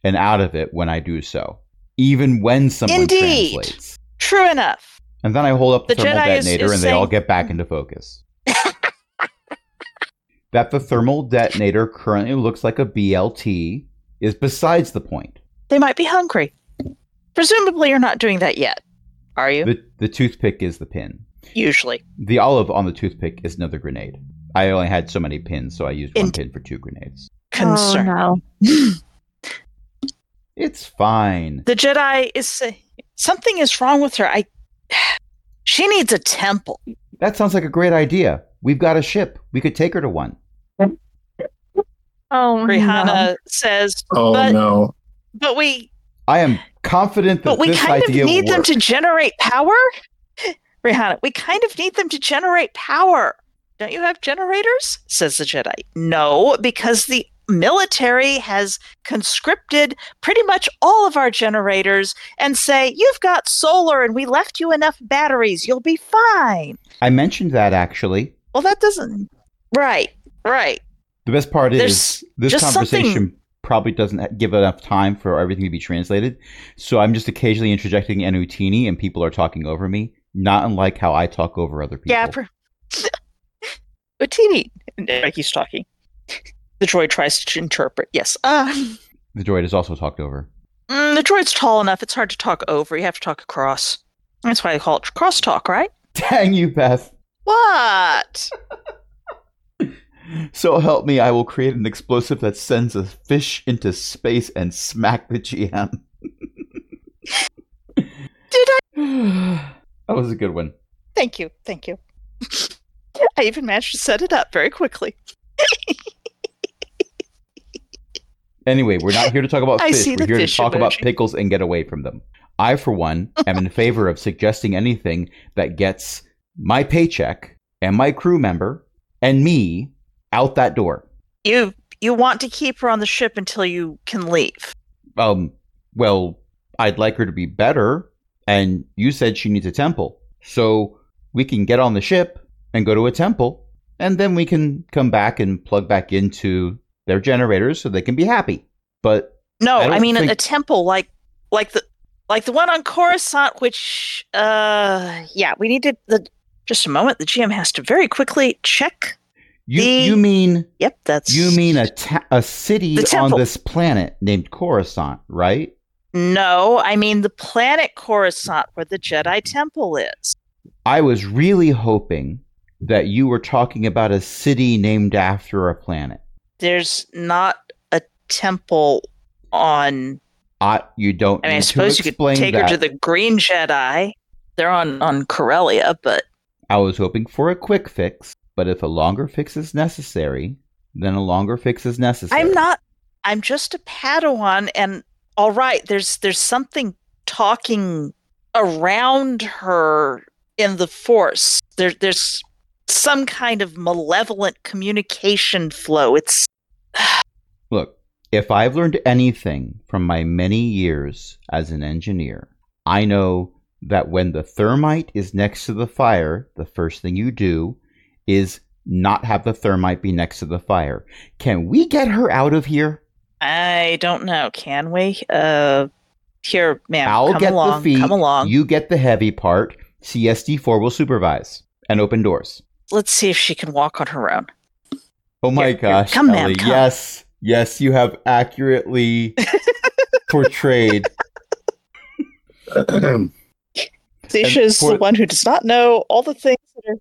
and out of it when I do so, even when someone Indeed. translates. true enough. And then I hold up the, The thermal Jedi detonator, is and they all get back into focus. *laughs* that the thermal detonator currently looks like a BLT is besides the point. They might be hungry. Presumably you're not doing that yet. Are you? The the toothpick is the pin. Usually. The olive on the toothpick is another grenade. I only had so many pins, so I used one In- pin for two grenades. Concern. Oh, no. *laughs* It's fine. the Jedi is saying something is wrong with her. I *sighs* she needs a temple. That sounds like a great idea. We've got a ship. We could take her to one. Oh, Rihanna no. says, Oh But- no. but we I am confident that this idea will but we this kind of need them to generate power. *laughs* Rihanna, we kind of need them to generate power. Don't you have generators? Says the Jedi. No, because the military has conscripted pretty much all of our generators and say, You've got solar and we left you enough batteries. You'll be fine. I mentioned that actually. Well, that doesn't. Right, right. The best part is this conversation something- probably doesn't give enough time for everything to be translated. So I'm just occasionally interjecting Enutini and people are talking over me, not unlike how I talk over other people. Yeah. Per- *laughs* Utinni. He's talking. *laughs* The droid tries to interpret. Yes. Uh, The droid is also talked over. mm, the droid's tall enough. It's hard to talk over. You have to talk across. That's why they call it crosstalk, right? Dang you, Beth. What? *laughs* So help me, I will create an explosive that sends a fish into space and smack the GM. Did I? *sighs* That was a good one. Thank you. Thank you. *laughs* I even managed to set it up very quickly. *laughs* Anyway, we're not here to talk about *laughs* fish. We're here to fish talk about pickles and get away from them. I, for one, am in favor of suggesting anything that gets my paycheck and my crew member and me out that door. You you want to keep her on the ship until you can leave. Um, well, I'd like her to be better, and you said she needs a temple. So we can get on the ship and go to a temple, and then we can come back and plug back into their generators so they can be happy. But No, I I, mean a- think- a temple like like the like the one on Coruscant, which, uh, yeah, we need to. The just a moment. The GM has to very quickly check. You The- you mean Yep, that's you mean a ta- a city on this planet named Coruscant, right? no. I mean the planet Coruscant, where the Jedi Temple is. I was really hoping that you were talking about a city named after a planet. There's not a temple on. I, you don't I mean, I suppose to you could take that. her to the Green Jedi. They're on on Corellia, but I was hoping for a quick fix, but if a longer fix is necessary, then a longer fix is necessary. I'm not. I'm just a Padawan, and all right. There's there's something talking around her in the Force. There there's some kind of malevolent communication flow. It's if I've learned anything from my many years as an engineer, I know that when the thermite is next to the fire, the first thing you do is not have the thermite be next to the fire. Can we get her out of here? I don't know. Can we? Uh, here, ma'am. I'll come get along. the feet. Come along. You get the heavy part. CSD4 will supervise and open doors. Let's see if she can walk on her own. Oh my Here, here. gosh, Come, ma'am, Ellie. come. Yes, yes, you have accurately *laughs* portrayed. Zisha's for- the one who does not know all the things that are.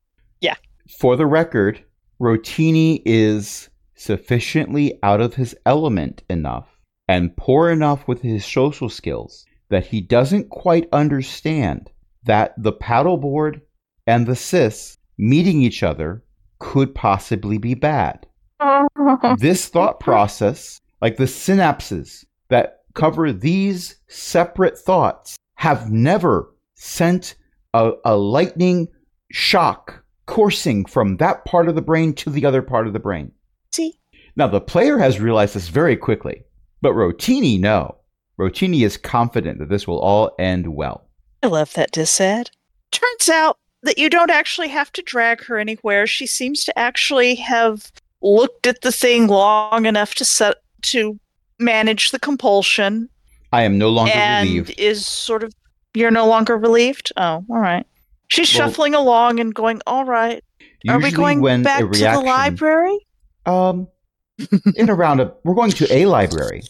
For the record, Rotini is sufficiently out of his element enough and poor enough with his social skills that he doesn't quite understand that the Padawan and the cis meeting each other could possibly be bad. *laughs* this thought process, like the synapses that cover these separate thoughts, have never sent a, a lightning shock coursing from that part of the brain to the other part of the brain. See, Now, the player has realized this very quickly, but Rotini, no. Rotini is confident that this will all end well. I love that disad. Turns out that you don't actually have to drag her anywhere. She seems to actually have looked at the thing long enough to set to manage the compulsion I am no longer and relieved. is sort of you're no longer relieved. Oh, all right. She's Well- shuffling along and going, "All right. Are we going back a to the library?" Um, in a roundup, we're going to a library.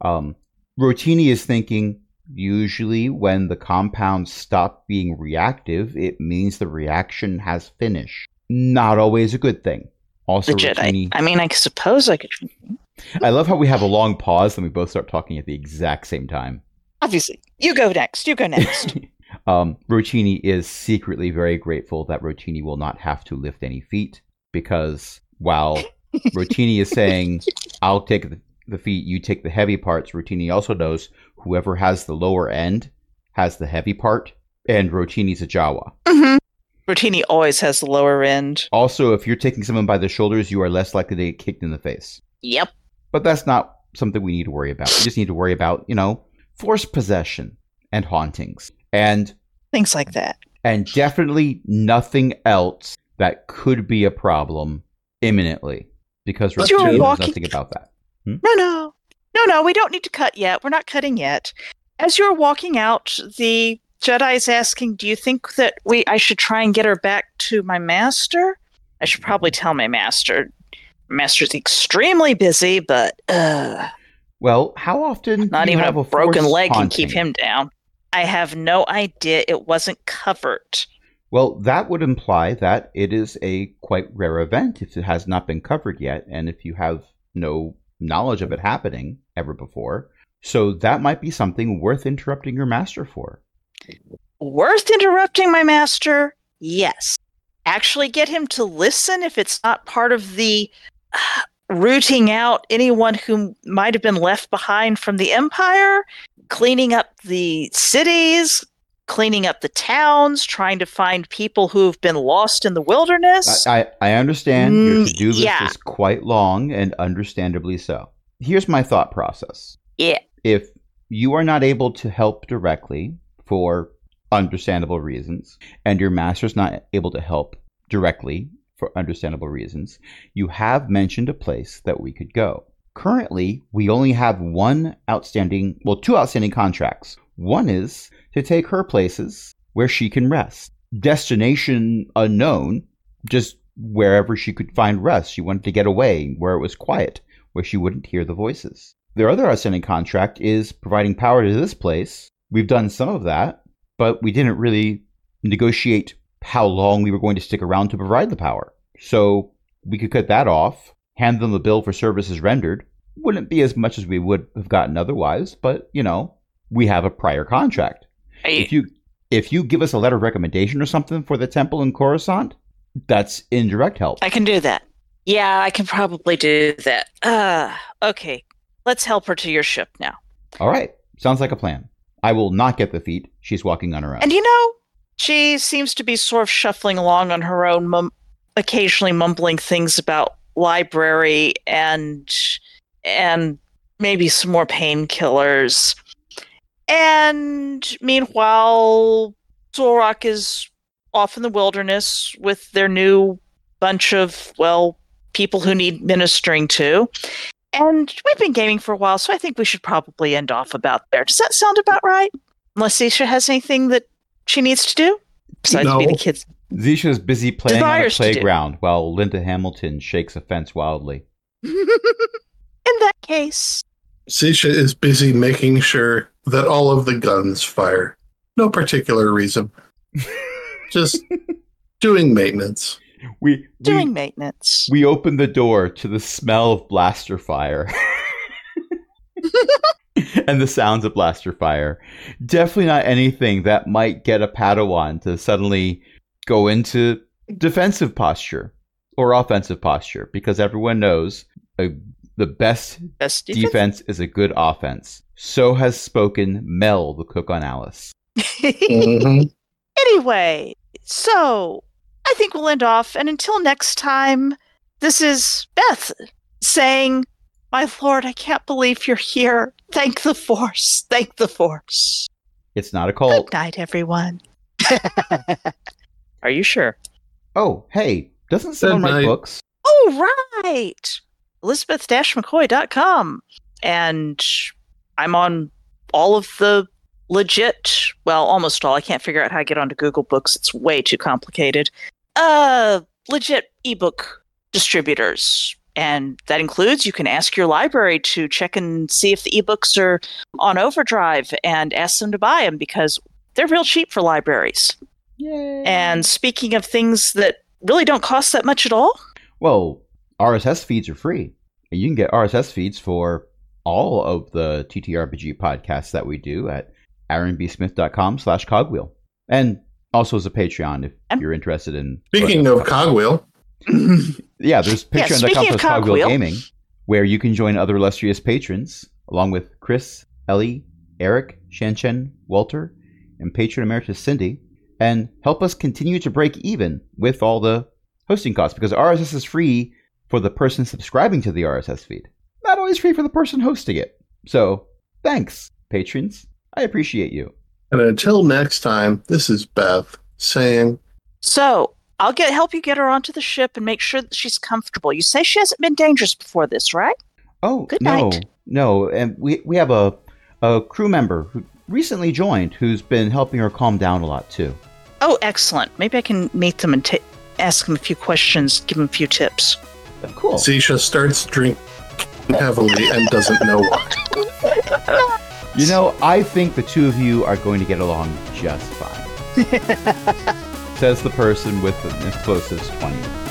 Um, Rotini is thinking. Usually, when the compounds stop being reactive, it means the reaction has finished. Not always a good thing. Also, Jedi. Rotini, I mean, I suppose I could. I love how we have a long pause and we both start talking at the exact same time. Obviously, you go next. You go next. *laughs* um, Rotini is secretly very grateful that Rotini will not have to lift any feet because while *laughs* Rotini is saying, I'll take the, the feet, you take the heavy parts, Rotini also knows whoever has the lower end has the heavy part, and Rotini's a Jawa. mm-hmm. Rotini always has the lower end. Also, if you're taking someone by the shoulders, you are less likely to get kicked in the face. Yep. But that's not something we need to worry about. We just need to worry about, you know, forced possession and hauntings. And Things like that. and definitely nothing else that could be a problem imminently because were walking- nothing about that. Hmm? No, no. No, no, we don't need to cut yet. We're not cutting yet. As you're walking out, the Jedi is asking, "Do you think that we I should try and get her back to my master?" I should probably tell my master. My master's extremely busy, but uh, Well, how often not even have a broken leg can keep him down. I have no idea. It wasn't covered. Well, that would imply that it is a quite rare event if it has not been covered yet, and if you have no knowledge of it happening ever before. So that might be something worth interrupting your master for. Worth interrupting my master? Yes. Actually, get him to listen if it's not part of the uh, rooting out anyone who might have been left behind from the Empire, cleaning up the cities, cleaning up the towns, trying to find people who have been lost in the wilderness. I, I, I understand your Mm, to-do list yeah. is quite long, and understandably so. Here's my thought process. yeah. if you are not able to help directly for understandable reasons, and your master's not able to help directly for understandable reasons, you have mentioned a place that we could go. Currently, we only have one outstanding, well, two outstanding contracts. One is to take her places where she can rest. Destination unknown, just wherever she could find rest. She wanted to get away, where it was quiet, where she wouldn't hear the voices. Their other ascending contract is providing power to this place. We've done some of that, but we didn't really negotiate how long we were going to stick around to provide the power. So we could cut that off, hand them the bill for services rendered. Wouldn't be as much as we would have gotten otherwise, but you know, we have a prior contract. If you if you give us a letter of recommendation or something for the temple in Coruscant, that's indirect help. I can do that. Yeah, I can probably do that. Uh, okay. Let's help her to your ship now. All right. Sounds like a plan. I will not get the feet. She's walking on her own. And you know, she seems to be sort of shuffling along on her own, mum- occasionally mumbling things about library and and maybe some more painkillers. And meanwhile, Dzwolrhak is off in the wilderness with their new bunch of, well, people who need ministering to. And we've been gaming for a while, so I think we should probably end off about there. Does that sound about right? Unless Isha has anything that she needs to do besides be No. the kids. Zisha is busy playing on a Desires to do. playground while Linda Hamilton shakes a fence wildly. *laughs* In that case, Sisha is busy making sure that all of the guns fire. No particular reason. *laughs* Just doing maintenance. We doing we, maintenance. we open the door to the smell of blaster fire. *laughs* and the sounds of blaster fire. Definitely not anything that might get a Padawan to suddenly go into defensive posture or offensive posture because everyone knows uh, the best Best defense. defense is a good offense. So has spoken Mel, the cook on Alice. *laughs* Mhm. anyway, so I think we'll end off. And until next time, this is Beth saying, My lord, I can't believe you're here. Thank the Force. Thank the Force. It's not a cult. Good night, everyone. Are you sure? Oh, hey, doesn't someone Good write night. books? Oh, right. Elizabeth-McCoy.com. And I'm on all of the legit, well, almost all. I can't figure out how to get onto Google Books. It's way too complicated. Uh, legit ebook distributors. And that includes you can ask your library to check and see if the ebooks are on overdrive and ask them to buy them because they're real cheap for libraries. Yay. And speaking of things that really don't cost that much at all, Well, RSS feeds are free. And you can get RSS feeds for all of the TTRPG podcasts that we do at aaronbsmith.com slash cogwheel. And also as a Patreon if Um, you're interested in... Speaking of Cogwheel, *clears throat* Yeah, there's *laughs* Yeah, patreon.com speaking slash of cogwheel Cogwheel. gaming, where you can join other illustrious patrons, along with Chris, Ellie, Eric, Shanchen, Walter, and patron emeritus Cindy, and help us continue to break even with all the hosting costs, because RSS is free for the person subscribing to the RSS feed. Not always free for the person hosting it. So, thanks, patrons. I appreciate you. And until next time, this is Beth saying, So I'll get help you get her onto the ship and make sure that she's comfortable. You say she hasn't been dangerous before this, right? Oh Good no, night. no, and we we have a a crew member who recently joined who's been helping her calm down a lot too. Oh, excellent. Maybe I can meet them and ta ask them a few questions, give them a few tips. Cool. Sisha starts drinking heavily and doesn't know why. *laughs* You know, I think the two of you are going to get along just fine. *laughs* Says the person with an explosives twenty.